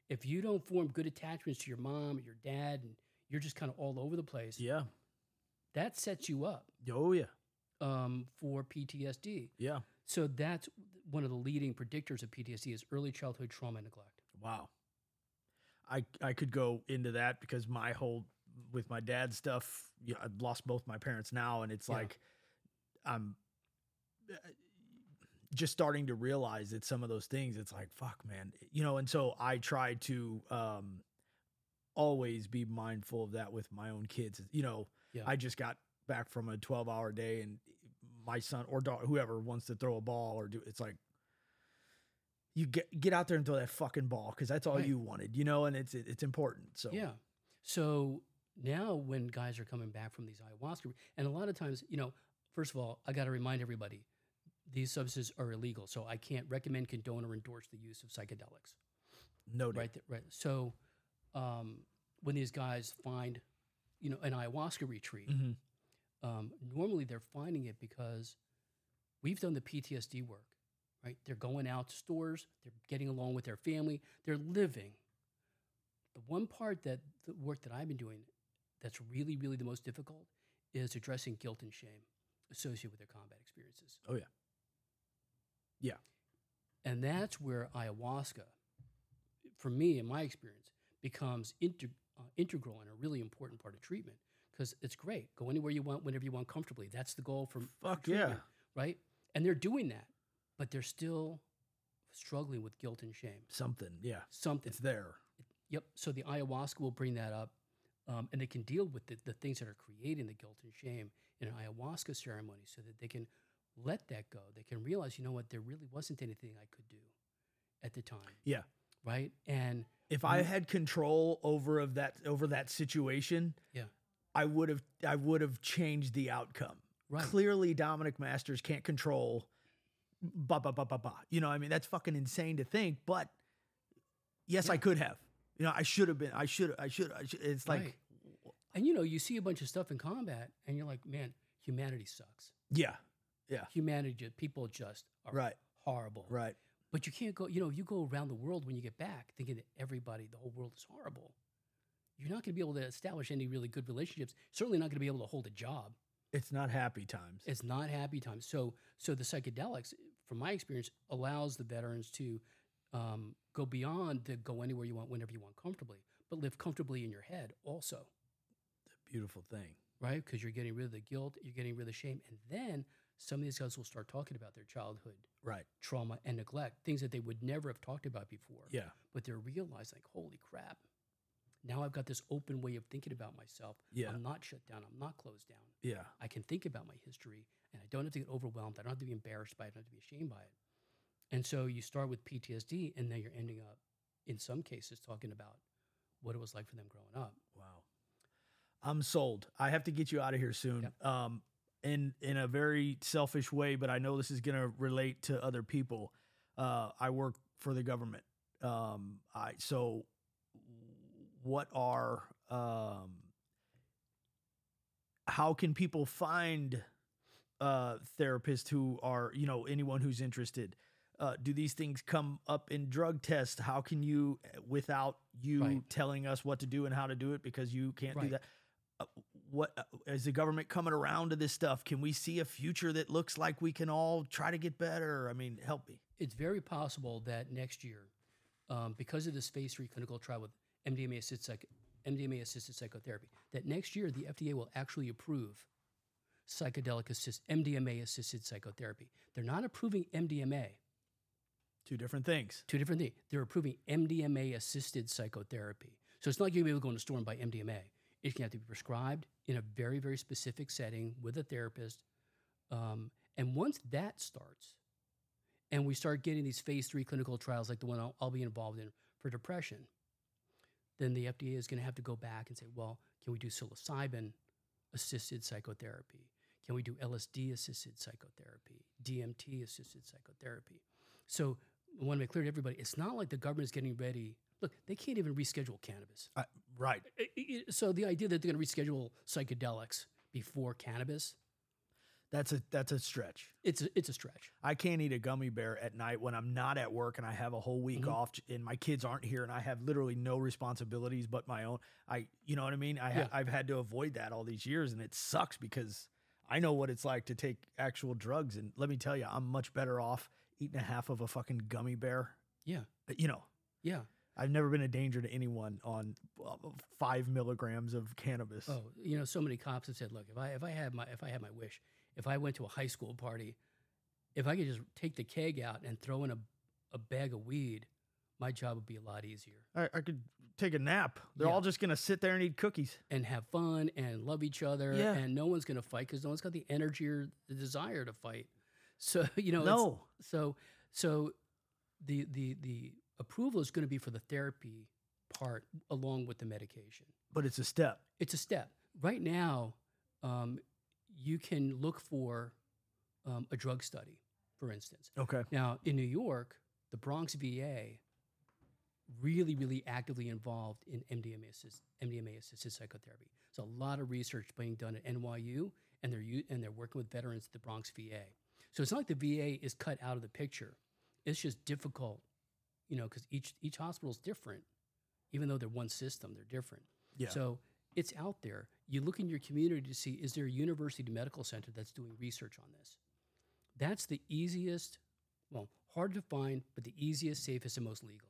If you don't form good attachments to your mom or your dad, and you're just kind of all over the place, Yeah. That sets you up Oh, yeah. um, for PTSD. Yeah. So that's one of the leading predictors of PTSD is early childhood trauma and neglect. Wow. I I could go into that because my whole with my dad's stuff, yeah, I've lost both my parents now, and it's Yeah. like I'm uh, just starting to realize that some of those things, it's like fuck, man, you know. And so I try to um, always be mindful of that with my own kids. You know, Yeah. I just got back from a 12 hour day, and my son or daughter, whoever wants to throw a ball or do, it's like you get get out there and throw that fucking ball because that's all Right. you wanted, you know, and it's it's important. So Yeah. So now when guys are coming back from these ayahuasca, and a lot of times, you know, first of all, I got to remind everybody these substances are illegal. So I can't recommend, condone, or endorse the use of psychedelics. no doubt. Right. th- right. So um, when these guys find, you know, an ayahuasca retreat, Mhm. um, normally they're finding it because we've done the PTSD work, right? They're going out to stores, they're getting along with their family, they're living. The one part that the work that I've been doing that's really, really the most difficult is addressing guilt and shame associated with their combat experiences. Oh, yeah. Yeah. And that's where ayahuasca, for me, in my experience, becomes integ- uh, integral and a really important part of treatment because it's great. Go anywhere you want, whenever you want, comfortably. That's the goal for, for Fuck yeah. right? And they're doing that, but they're still struggling with guilt and shame. Something. Yeah. Something. It's there. Yep. So the ayahuasca will bring that up, um, and they can deal with the, the things that are creating the guilt and shame in an ayahuasca ceremony, so that they can let that go. They can realize, you know what, there really wasn't anything I could do at the time. Yeah. Right. And If I Mm. had control over of that over that situation, Yeah. I would have I would have changed the outcome. right. Clearly, Dominic Masters can't control. Ba ba ba ba ba. You know, I mean, that's fucking insane to think. But yes, I could have. You know, I should have been. I should. I should. I should. It's like, Right. And you know, you see a bunch of stuff in combat, and you're like, man, humanity sucks. yeah, Yeah. Humanity, people just are right, horrible. right. But you can't go, you know, you go around the world when you get back thinking that everybody, the whole world is horrible. You're not going to be able to establish any really good relationships. Certainly not going to be able to hold a job. It's not happy times. It's not happy times. So, so the psychedelics, from my experience, allows the veterans to um, go beyond the go anywhere you want, whenever you want, comfortably, but live comfortably in your head also, The Beautiful thing. right? Because you're getting rid of the guilt, you're getting rid of the shame, and then some of these guys will start talking about their childhood Right. trauma and neglect, things that they would never have talked about before. Yeah. but they're realizing, like holy crap, now I've got this open way of thinking about myself. Yeah. I'm not shut down. I'm not closed down. Yeah. I can think about my history and I don't have to get overwhelmed. I don't have to be embarrassed by it. I don't have to be ashamed by it. And so you start with PTSD and then you're ending up, in some cases, talking about what it was like for them growing up. Wow. I'm sold. I have to get you out of here soon. Um, in in a very selfish way, but I know this is going to relate to other people. Uh, I work for the government. Um, I so what are um, how can people find uh, therapists who are you know anyone who's interested? Uh, do these things come up in drug tests? How can you, without you Right. telling us what to do and how to do it, because you can't do Right. that? What uh, is the government coming around to this stuff? Can we see a future that looks like we can all try to get better? I mean, help me. It's very possible that next year, um, because of this phase three clinical trial with MDMA assisted, psych- MDMA assisted psychotherapy, that next year the FDA will actually approve psychedelic assist MDMA assisted psychotherapy. They're not approving MDMA. Two different things. Two different things. They're approving MDMA assisted psychotherapy. So it's not like you're going to be able to go in the store and buy MDMA. Going to have to be prescribed in a very, very specific setting with a therapist. Um, and once that starts, and we start getting these phase three clinical trials like the one I'll, I'll be involved in for depression, then the FDA is going to have to go back and say, well, can we do psilocybin assisted psychotherapy? Can we do LSD assisted psychotherapy, DMT assisted psychotherapy? So I want to make clear to everybody it's not like the government is getting ready. Look, they can't even reschedule cannabis. Uh, right. So the idea that they're going to reschedule psychedelics before cannabis, That's a that's a stretch. it's a, it's a stretch. I can't eat a gummy bear at night when I'm not at work and I have a whole week Mhm. off and my kids aren't here and I have literally no responsibilities but my own. I, you know what I mean? I yeah. I've had to avoid that all these years and it sucks because I know what it's like to take actual drugs. And let me tell you, I'm much better off eating a half of a fucking gummy bear. Yeah. You know, Yeah. I've never been a danger to anyone on uh, five milligrams of cannabis. Oh, you know, so many cops have said, look, if I if I had my if I had my wish, if I went to a high school party, if I could just take the keg out and throw in a a bag of weed, my job would be a lot easier I, I could take a nap. They're Yeah. all just going to sit there and eat cookies. and have fun and love each other, Yeah. and no one's going to fight because no one's got the energy or the desire to fight. So you know, it's- no. So so the the the approval is going to be for the therapy part along with the medication. But it's a step. It's a step. Right now, um, you can look for um, a drug study, for instance. Okay. Now in New York, the Bronx VA really, really actively involved in MDMA assist, MDMA assisted psychotherapy. So a lot of research being done at NYU, and they're u- and they're working with veterans at the Bronx VA. So it's not like the VA is cut out of the picture. It's just difficult, you know, because each each hospital is different. Even though they're one system, they're different. Yeah. So it's out there. You look in your community to see is there a university medical center that's doing research on this? That's the easiest, well, hard to find, but the easiest, safest, and most legal.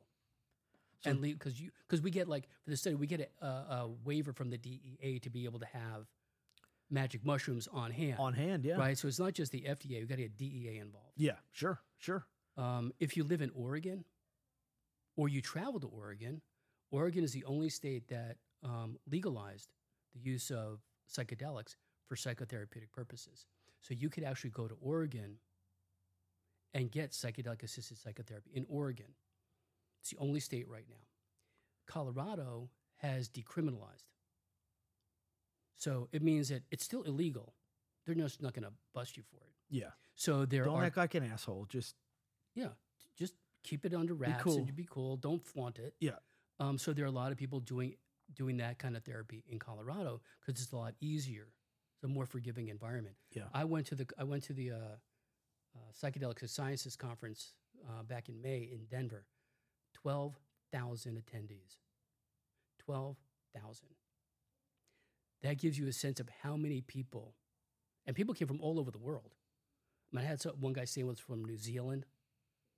So- and because you because we get like for the study, we get a, a, waiver from the DEA to be able to have magic mushrooms on hand, On hand, yeah. right? So it's not just the FDA; we got to get DEA involved. Yeah, sure, sure. Um, if you live in Oregon or you travel to Oregon, Oregon is the only state that um, legalized the use of psychedelics for psychotherapeutic purposes. So you could actually go to Oregon and get psychedelic assisted psychotherapy in Oregon. It's the only state right now. Colorado has decriminalized. So it means that it's still illegal. They're just not going to bust you for it. Yeah. So there Don't are act like an asshole. Just yeah, keep it under wraps cool. and be cool. Don't flaunt it. Yeah. Um, so there are a lot of people doing doing that kind of therapy in Colorado because it's a lot easier. It's a more forgiving environment. Yeah. I went to the I went to the uh, uh, psychedelic sciences conference uh, back in May in Denver. Twelve thousand attendees. Twelve thousand. That gives you a sense of how many people, and people came from all over the world. I, mean, I had some, one guy saying was from New Zealand,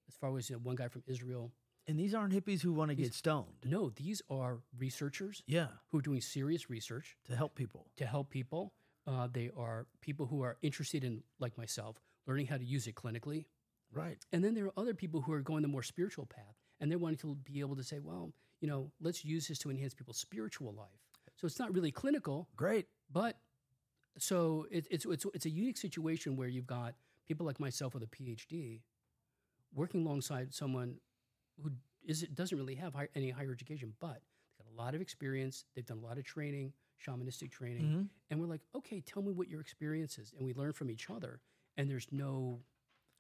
as far as you know, one guy from Israel. and these aren't hippies who want to get stoned. No, these are researchers Yeah, who are doing serious research to help people. to help people. Uh, they are people who are interested in, like myself, learning how to use it clinically. Right. And then there are other people who are going the more spiritual path, and they're wanting to be able to say, well, you know, let's use this to enhance people's spiritual life. So it's not really clinical, Great. but so it, it's it's it's a unique situation where you've got people like myself with a PhD working alongside someone who is doesn't really have high, any higher education, but they've got a lot of experience. They've done a lot of training, shamanistic training, Mhm. and we're like, okay, tell me what your experience is, and we learn from each other. And there's no,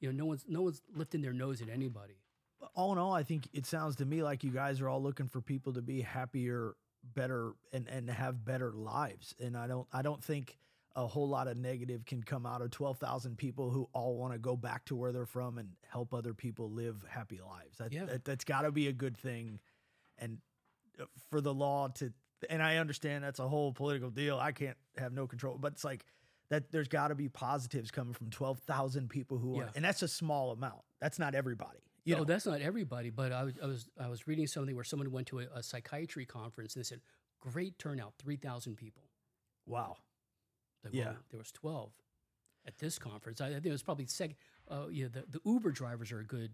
you know, no one's no one's lifting their nose at anybody. All in all, I think it sounds to me like you guys are all looking for people to be happier, better, and and have better lives. And I don't I don't think a whole lot of negative can come out of twelve thousand people who all want to go back to where they're from and help other people live happy lives. That, Yeah. that that's got to be a good thing. And uh, for the law to and I understand that's a whole political deal. I can't have no control, but it's like that there's got to be positives coming from 12,000 people who Yeah. are and that's a small amount. That's not everybody. You know, that's not everybody, but I was, I was I was reading something where someone went to a, a psychiatry conference and they said, great turnout, three thousand people. wow. Like, Yeah. well, there was twelve at this conference. I, I think it was probably sec. Uh, you know, the, the Uber drivers are a good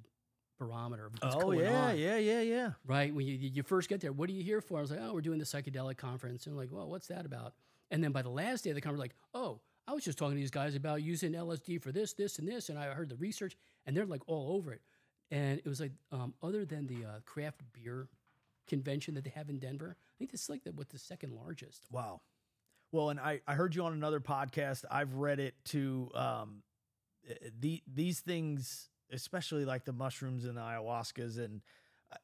barometer of what's Oh going yeah, on. yeah, yeah, yeah. Right when you you first get there, what are you here for? I was like, oh, we're doing the psychedelic conference, and like, well, what's that about? And then by the last day of the conference, like, oh, I was just talking to these guys about using LSD for this, this, and this, and I heard the research, and they're like all over it. And it was like, um, other than the uh, craft beer convention that they have in Denver, I think this is like the, what the second largest. Wow. Well, and I, I heard you on another podcast. I've read it to um, uh, the these things, especially like the mushrooms and the ayahuascas, and uh,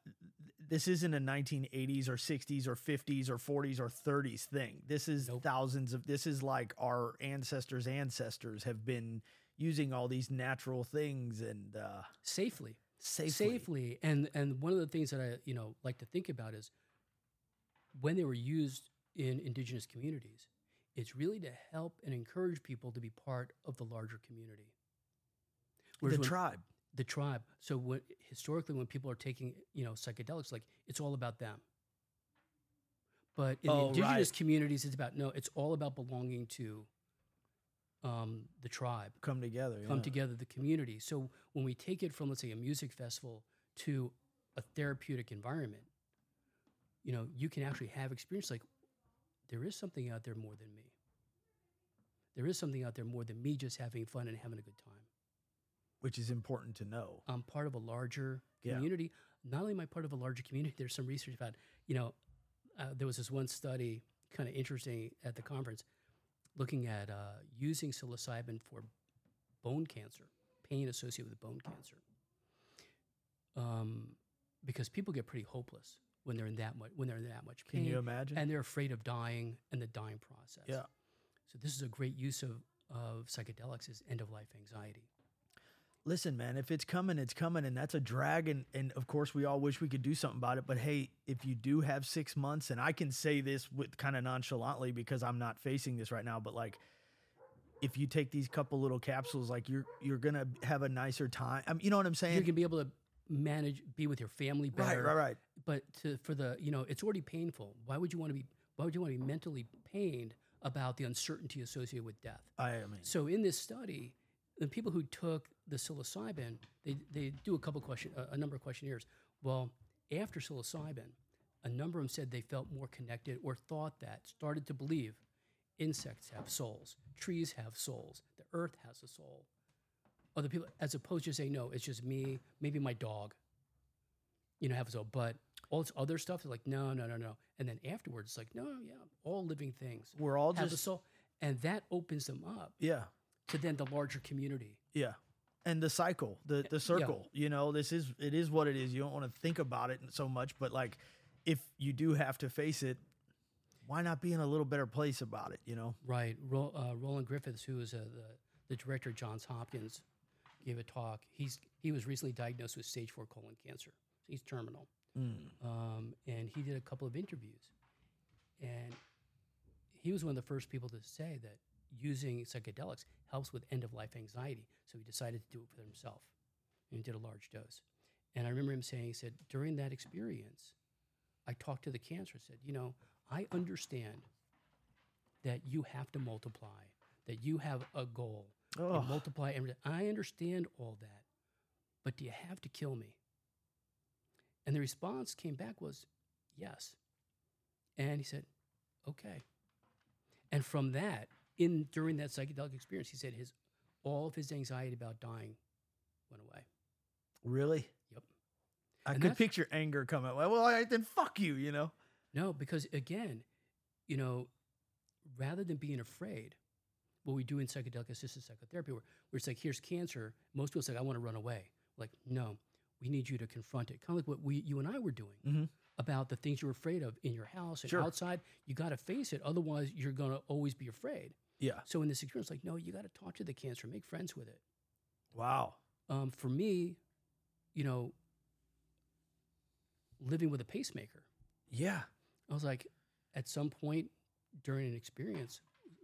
this isn't a 1980s or 60s or 50s or 40s or 30s thing. This is Nope. thousands of. This is like our ancestors' ancestors have been using all these natural things and uh, Safely. safely. safely. And and one of the things that I you know like to think about is when they were used in indigenous communities, it's really to help and encourage people to be part of the larger community. The when- tribe. the tribe. So what historically when people are taking you know psychedelics, like it's all about them. But in the Oh, indigenous right. communities, it's about no, it's all about belonging to um, the tribe come together. come yeah. together the community. So when we take it from let's say a music festival to a therapeutic environment, you know, you can actually have experience like there is something out there more than me. There is something out there more than me just having fun and having a good time. which is important to know. I'm part of a larger Yeah. community. Not only am I part of a larger community, there's some research about, you know, uh, there was this one study, kind of interesting at the conference, looking at uh, using psilocybin for bone cancer, pain associated with bone cancer. Um, because people get pretty hopeless when they're in that much when they're in that much pain. Can you imagine? and they're afraid of dying and the dying process. yeah. So this is a great use of of psychedelics is end of life anxiety. listen, man, if it's coming, it's coming, and that's a drag. And and of course, we all wish we could do something about it. But hey, if you do have six months, and I can say this with kind of nonchalantly because I'm not facing this right now, but like, if you take these couple little capsules, like you're you're gonna have a nicer time. I mean, you know what I'm saying? You're gonna be able to manage, be with your family better. right, right, right. But to, for the, you know, it's already painful. Why would you want to be? Why would you want to be mentally pained about the uncertainty associated with death? I mean, So in this study, the people who took the psilocybin, they, they do a couple question, a, a number of questionnaires. Well, after psilocybin, a number of them said they felt more connected or thought that, started to believe insects have souls, trees have souls, the earth has a soul. Other people, as opposed to saying, no, it's just me, maybe my dog, you know, have a soul. But all this other stuff is like, no, no, no, no. And then afterwards, it's like, no, yeah, all living things we're all have a just soul. And that opens them up yeah, to then the larger community. yeah. And the cycle, the the circle. You know, this is it is what it is. You don't want to think about it so much, but like, if you do have to face it, why not be in a little better place about it? You know? Right. Ro- uh, Roland Griffiths, who is uh, the, the director of Johns Hopkins, gave a talk. He's he was recently diagnosed with stage four colon cancer. He's terminal, um, and he did a couple of interviews, and he was one of the first people to say that using psychedelics helps with end of life anxiety. So he decided to do it for himself, and he did a large dose. And I remember him saying, he said during that experience, I talked to the cancer. Said, you know, I understand that you have to multiply, that you have a goal, Oh, and multiply everything. I understand all that, but do you have to kill me? And the response came back was yes. And he said, okay. And from that, in during that psychedelic experience, he said his all of his anxiety about dying went away. really? Yep. I And could picture anger coming. Well, well, all right, then fuck you. You know? No, because again, you know, rather than being afraid, what we do in psychedelic assisted psychotherapy, where, where it's like, here's cancer, most people say, I want to run away. Like, no, we need you to confront it. Kind of like what we, you and I were doing Mhm. about the things you're afraid of in your house and Sure. outside. You got to face it. Otherwise, you're going to always be afraid. Yeah. So in this experience, like, no, you got to talk to the cancer, make friends with it. Wow. Um, for me, you know, living with a pacemaker, Yeah. I was like, at some point during an experience,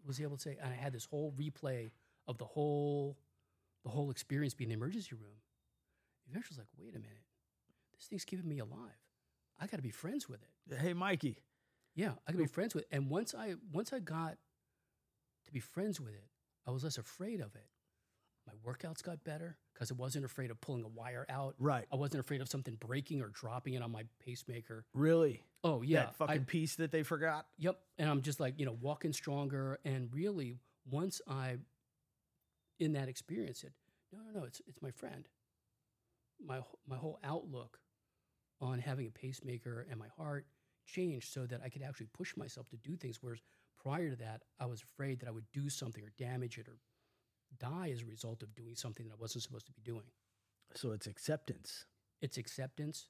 was able to say, and I had this whole replay of the whole, the whole experience being in the emergency room. Eventually, I was like, wait a minute, this thing's keeping me alive. I got to be friends with it. Hey, Mikey. Yeah, I could be friends with. It. And once I once I got to be friends with it, I was less afraid of it. My workouts got better because I wasn't afraid of pulling a wire out. Right. I wasn't afraid of something breaking or dropping it on my pacemaker. Really? Oh yeah, That fucking I, piece that they forgot. Yep. And I'm just like, you know, walking stronger. And really, once I, in that experience, said, no, no, no, it's, it's my friend. My, my whole outlook on having a pacemaker and my heart changed so that I could actually push myself to do things. Whereas prior to that, I was afraid that I would do something or damage it or die as a result of doing something that I wasn't supposed to be doing. So it's acceptance. It's acceptance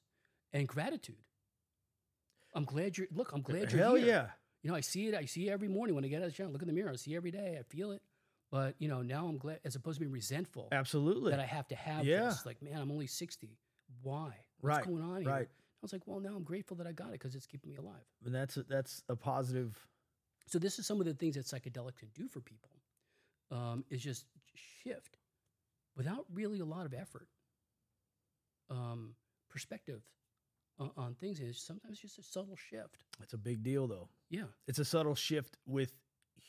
and gratitude. I'm glad you're, look, I'm glad you're Hell here. yeah. You know, I see it. I see it every morning when I get out of the shower. Look in the mirror. I see every day. I feel it. But you know, now I'm glad, as opposed to being resentful Absolutely. that I have to have Yeah. this. Like, man, I'm only 60. Why? What's Right, going on here? right. I was like, well, now I'm grateful that I got it because it's keeping me alive. and that's a, that's a positive. So this is some of the things that psychedelics can do for people. Um, is just shift without really a lot of effort. Um, perspective on, on things is sometimes just a subtle shift. It's a big deal though. Yeah. It's a subtle shift with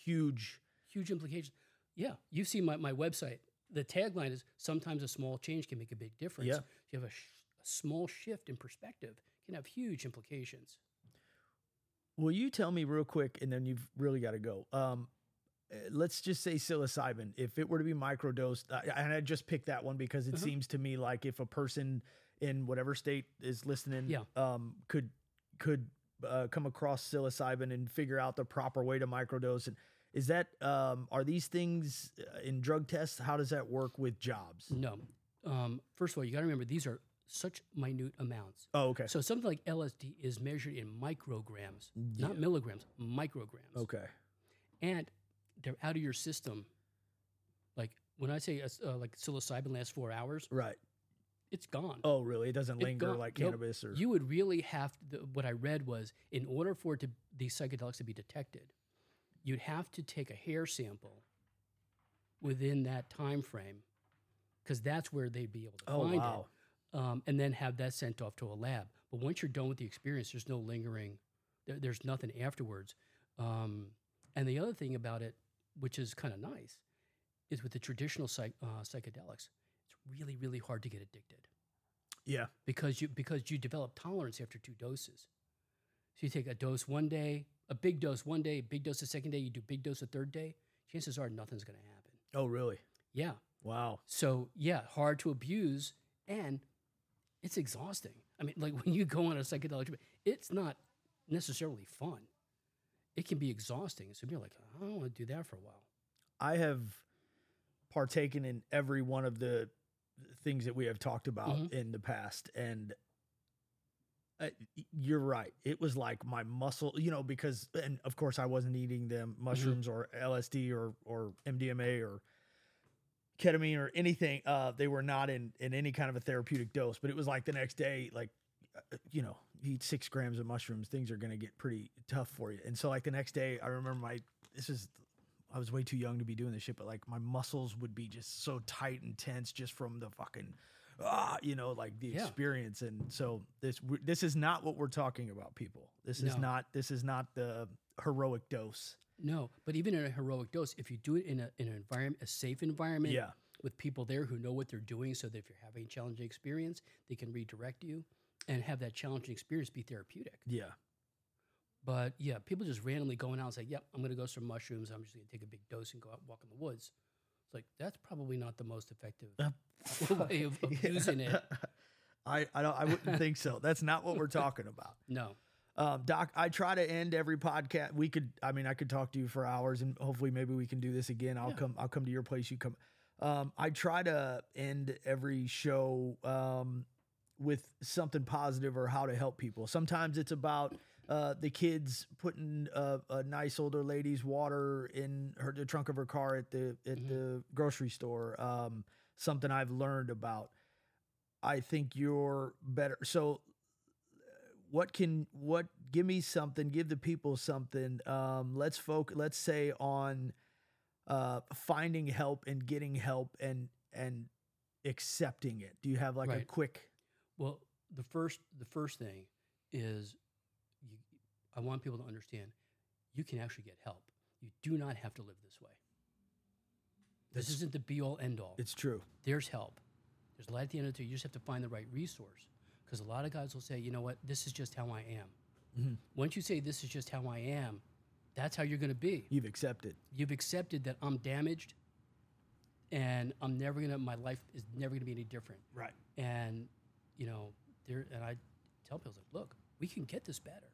huge. huge implications. Yeah, you see my, my website. The tagline is sometimes a small change can make a big difference. Yeah. You have a, sh- a small shift in perspective can have huge implications. Will you tell me real quick, and then you've really got to go. Um, let's just say psilocybin. If it were to be microdosed, and I just picked that one because it Uh-huh. seems to me like if a person in whatever state is listening, Yeah. um, could could uh, come across psilocybin and figure out the proper way to microdose. And is that um, are these things uh, in drug tests? How does that work with jobs? No. Um, first of all, you got to remember these are such minute amounts. Oh, okay. So something like LSD is measured in micrograms, not milligrams, micrograms. Okay. And they're out of your system. Like when I say uh, like psilocybin lasts four hours, Right. it's gone. Oh, really? It doesn't It linger gone- like nope. cannabis or. You would really have to, what I read was in order for it to these psychedelics to be detected, you'd have to take a hair sample within that time frame, because that's where they'd be able to Oh, find wow. it, um, and then have that sent off to a lab. But once you're done with the experience, there's no lingering. There, there's nothing afterwards. Um, and the other thing about it, which is kind of nice, is with the traditional psych, uh, psychedelics, it's really really hard to get addicted Yeah. because you because you develop tolerance after two doses. So you take a dose one day, a big dose one day, big dose the second day, you do big dose the third day. Chances are nothing's going to happen. Oh, really? Yeah. Wow. So yeah, hard to abuse and it's exhausting. I mean, like when you go on a psychedelic trip, it's not necessarily fun. It can be exhausting. So you're like, I don't want to do that for a while. I have partaken in every one of the things that we have talked about Mhm. in the past and uh, you're right it was like my muscle you know because and of course I wasn't eating them mushrooms or LSD or or MDMA or ketamine or anything uh they were not in in any kind of a therapeutic dose but it was like the next day like uh, you know eat 6 grams of mushrooms things are going to get pretty tough for you and so like the next day I remember my this is I was way too young to be doing this shit, but like my muscles would be just so tight and tense just from the fucking, ah, you know, like the Yeah. experience. And so this this is not what we're talking about, people. This is No. not this is not the heroic dose. No, but even in a heroic dose, if you do it in a in an environment, a safe environment, Yeah, with people there who know what they're doing so that if you're having a challenging experience, they can redirect you and have that challenging experience be therapeutic. yeah, But yeah, people just randomly going out and say, Yep, I'm gonna go some mushrooms, I'm just gonna take a big dose and go out and walk in the woods. It's like that's probably not the most effective way of, of using it. I I don't I wouldn't think so. That's not what we're talking about. No. Um, Doc, I try to end every podcast. We could, I mean, I could talk to you for hours, and hopefully, maybe we can do this again. I'll Yeah. come, I'll come to your place. You come. Um, I try to end every show um, with something positive or how to help people. Sometimes it's about uh, the kids putting a, a nice older lady's water in her the trunk of her car at the at Mhm. the grocery store. Um, something I've learned about. I think you're better. So what can what give me something give the people something um let's focus let's say on uh finding help and getting help and and accepting it do you have like a quick Well, the first the first thing is you, I want people to understand you can actually get help. You do not have to live this way. This isn't the be all end all. it's true There's help. There's light at the end of the tunnel. You just have to find the right resource. Because a lot of guys will say, you know what, this is just how I am. Mhm. Once you say this is just how I am, that's how you're going to be. you've accepted You've accepted that I'm damaged and I'm never going to, my life is never going to be any different right and you know there and i tell people like look we can get this better.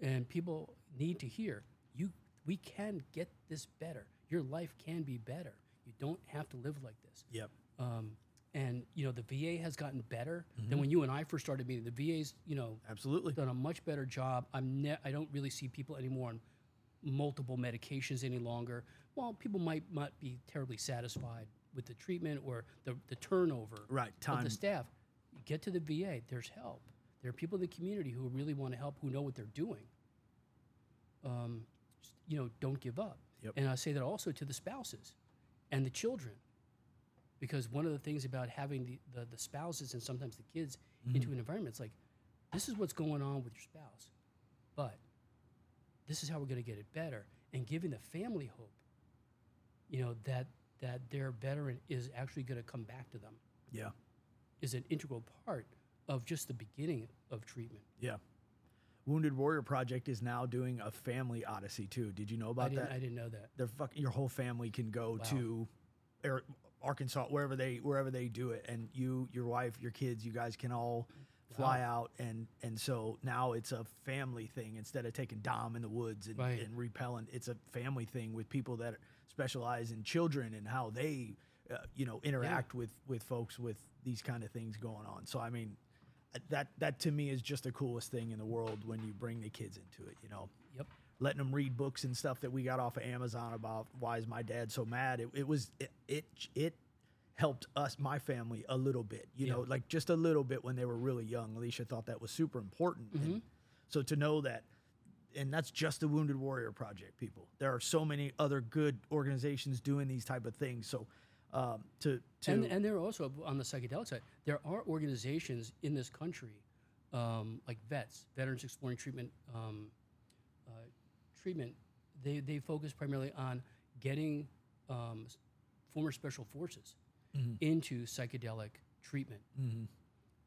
And people need to hear you we can get this better. Your life can be better. You don't have to live like this. Yep. Um, and you know the va has gotten better Mm-hmm. than when you and i first started meeting. The va's you know absolutely. done a much better job. I'm ne- I don't really see people anymore on multiple medications any longer. Well, people might not be terribly satisfied with the treatment or the, the turnover right of the staff. You get to the VA, there's help. There are people in the community who really want to help, who know what they're doing. Um, you know, don't give up. Yep. And I say that also to the spouses and the children, because one of the things about having the, the, the spouses and sometimes the kids Mm-hmm. into an environment, it's like, this is what's going on with your spouse, but this is how we're going to get it better, and giving the family hope, you know, that that their veteran is actually going to come back to them yeah is an integral part of just the beginning of treatment. yeah wounded warrior project is now doing a family odyssey too did you know about didn't, that I didn't know that. their fuck your whole family can go Wow. to Ar- Arkansas wherever they wherever they do it and you your wife your kids you guys can all fly out and and so now it's a family thing instead of taking dom in the woods and, Right. and repelling it's a family thing with people that specialize in children and how they uh, you know interact with with folks with these kind of things going on so i mean that that to me is just the coolest thing in the world when you bring the kids into it you know Yep. letting them read books and stuff that we got off of Amazon about why is my dad so mad. It, it was it, it it helped us my family a little bit, you know, like just a little bit when they were really young. Alicia thought that was super important. And Mhm. so to know that and that's just the Wounded Warrior Project, people. There are so many other good organizations doing these type of things. So um, to to And, and there are also on the psychedelic side, there are organizations in this country, um, like vets, Veterans Exploring Treatment um, uh, Treatment. They they focus primarily on getting um, former special forces into psychedelic treatment.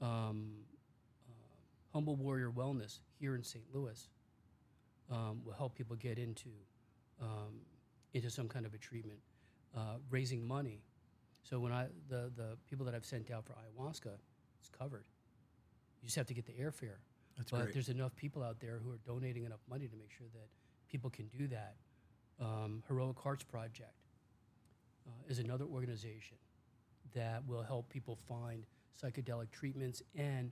Um, uh, Humble Warrior Wellness here in St. Louis um, will help people get into um, into some kind of a treatment, uh, raising money. So when I the the people that I've sent out for ayahuasca, it's covered. You just have to get the airfare. That's but great. there's enough people out there who are donating enough money to make sure that people can do that. Um, Heroic Hearts Project uh, is another organization that will help people find psychedelic treatments and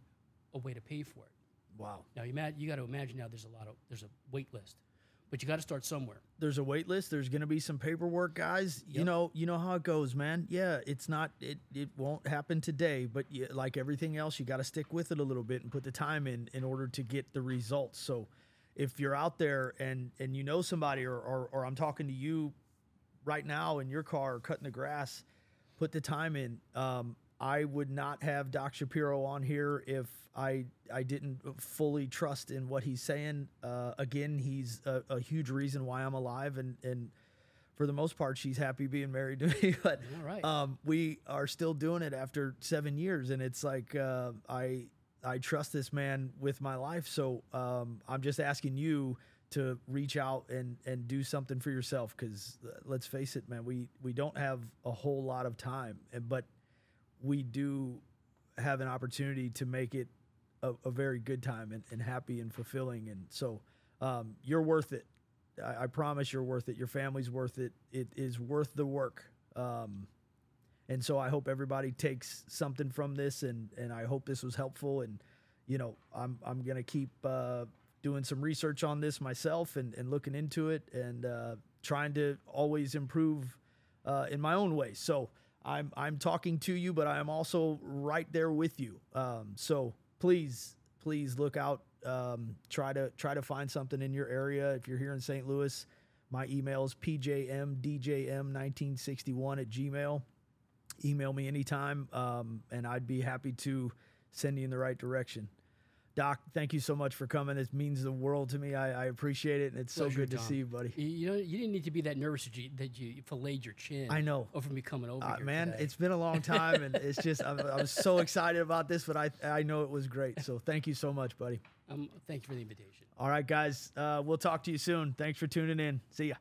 a way to pay for it. Wow. Now you, you got to imagine now there's a lot of there's a wait list, but you got to start somewhere. there's a wait list. There's going to be some paperwork, guys. You know, you know how it goes, man. Yeah, it's not. It it won't happen today, but you, like everything else, you got to stick with it a little bit and put the time in in order to get the results. So, if you're out there and and you know somebody, or or, or I'm talking to you right now in your car cutting the grass, put the time in. Um, I would not have Doc Shapiro on here if I I didn't fully trust in what he's saying. Uh, again, he's a, a huge reason why I'm alive, and and for the most part, she's happy being married to me. But right. um, we are still doing it after seven years, and it's like uh, I I trust this man with my life. So um, I'm just asking you to reach out and and do something for yourself because let's face it, man, we we don't have a whole lot of time, and but we do have an opportunity to make it a, a very good time and, and happy and fulfilling. And so um, you're worth it. I, I promise you're worth it. Your family's worth it. It is worth the work. Um, and so I hope everybody takes something from this, and and I hope this was helpful. And you know, I'm I'm gonna keep uh, doing some research on this myself and and looking into it and uh, trying to always improve uh, in my own way. So I'm I'm talking to you, but I am also right there with you. Um, so please please look out. Um, try to try to find something in your area. If you're here in St. Louis, my email is pjmdjm1961 at gmail. Email me anytime, um, and I'd be happy to send you in the right direction. Doc, thank you so much for coming. It means the world to me. I, I appreciate it, and it's so Pleasure, good to see you, buddy. You, you know, you didn't need to be that nervous that you, that you filleted your chin. I know. Over me coming over Uh, man, today. it's been a long time, and it's just I'm, I'm so excited about this, but I I know it was great. So thank you so much, buddy. Um, thank you for the invitation. All right, guys, uh, we'll talk to you soon. Thanks for tuning in. See ya.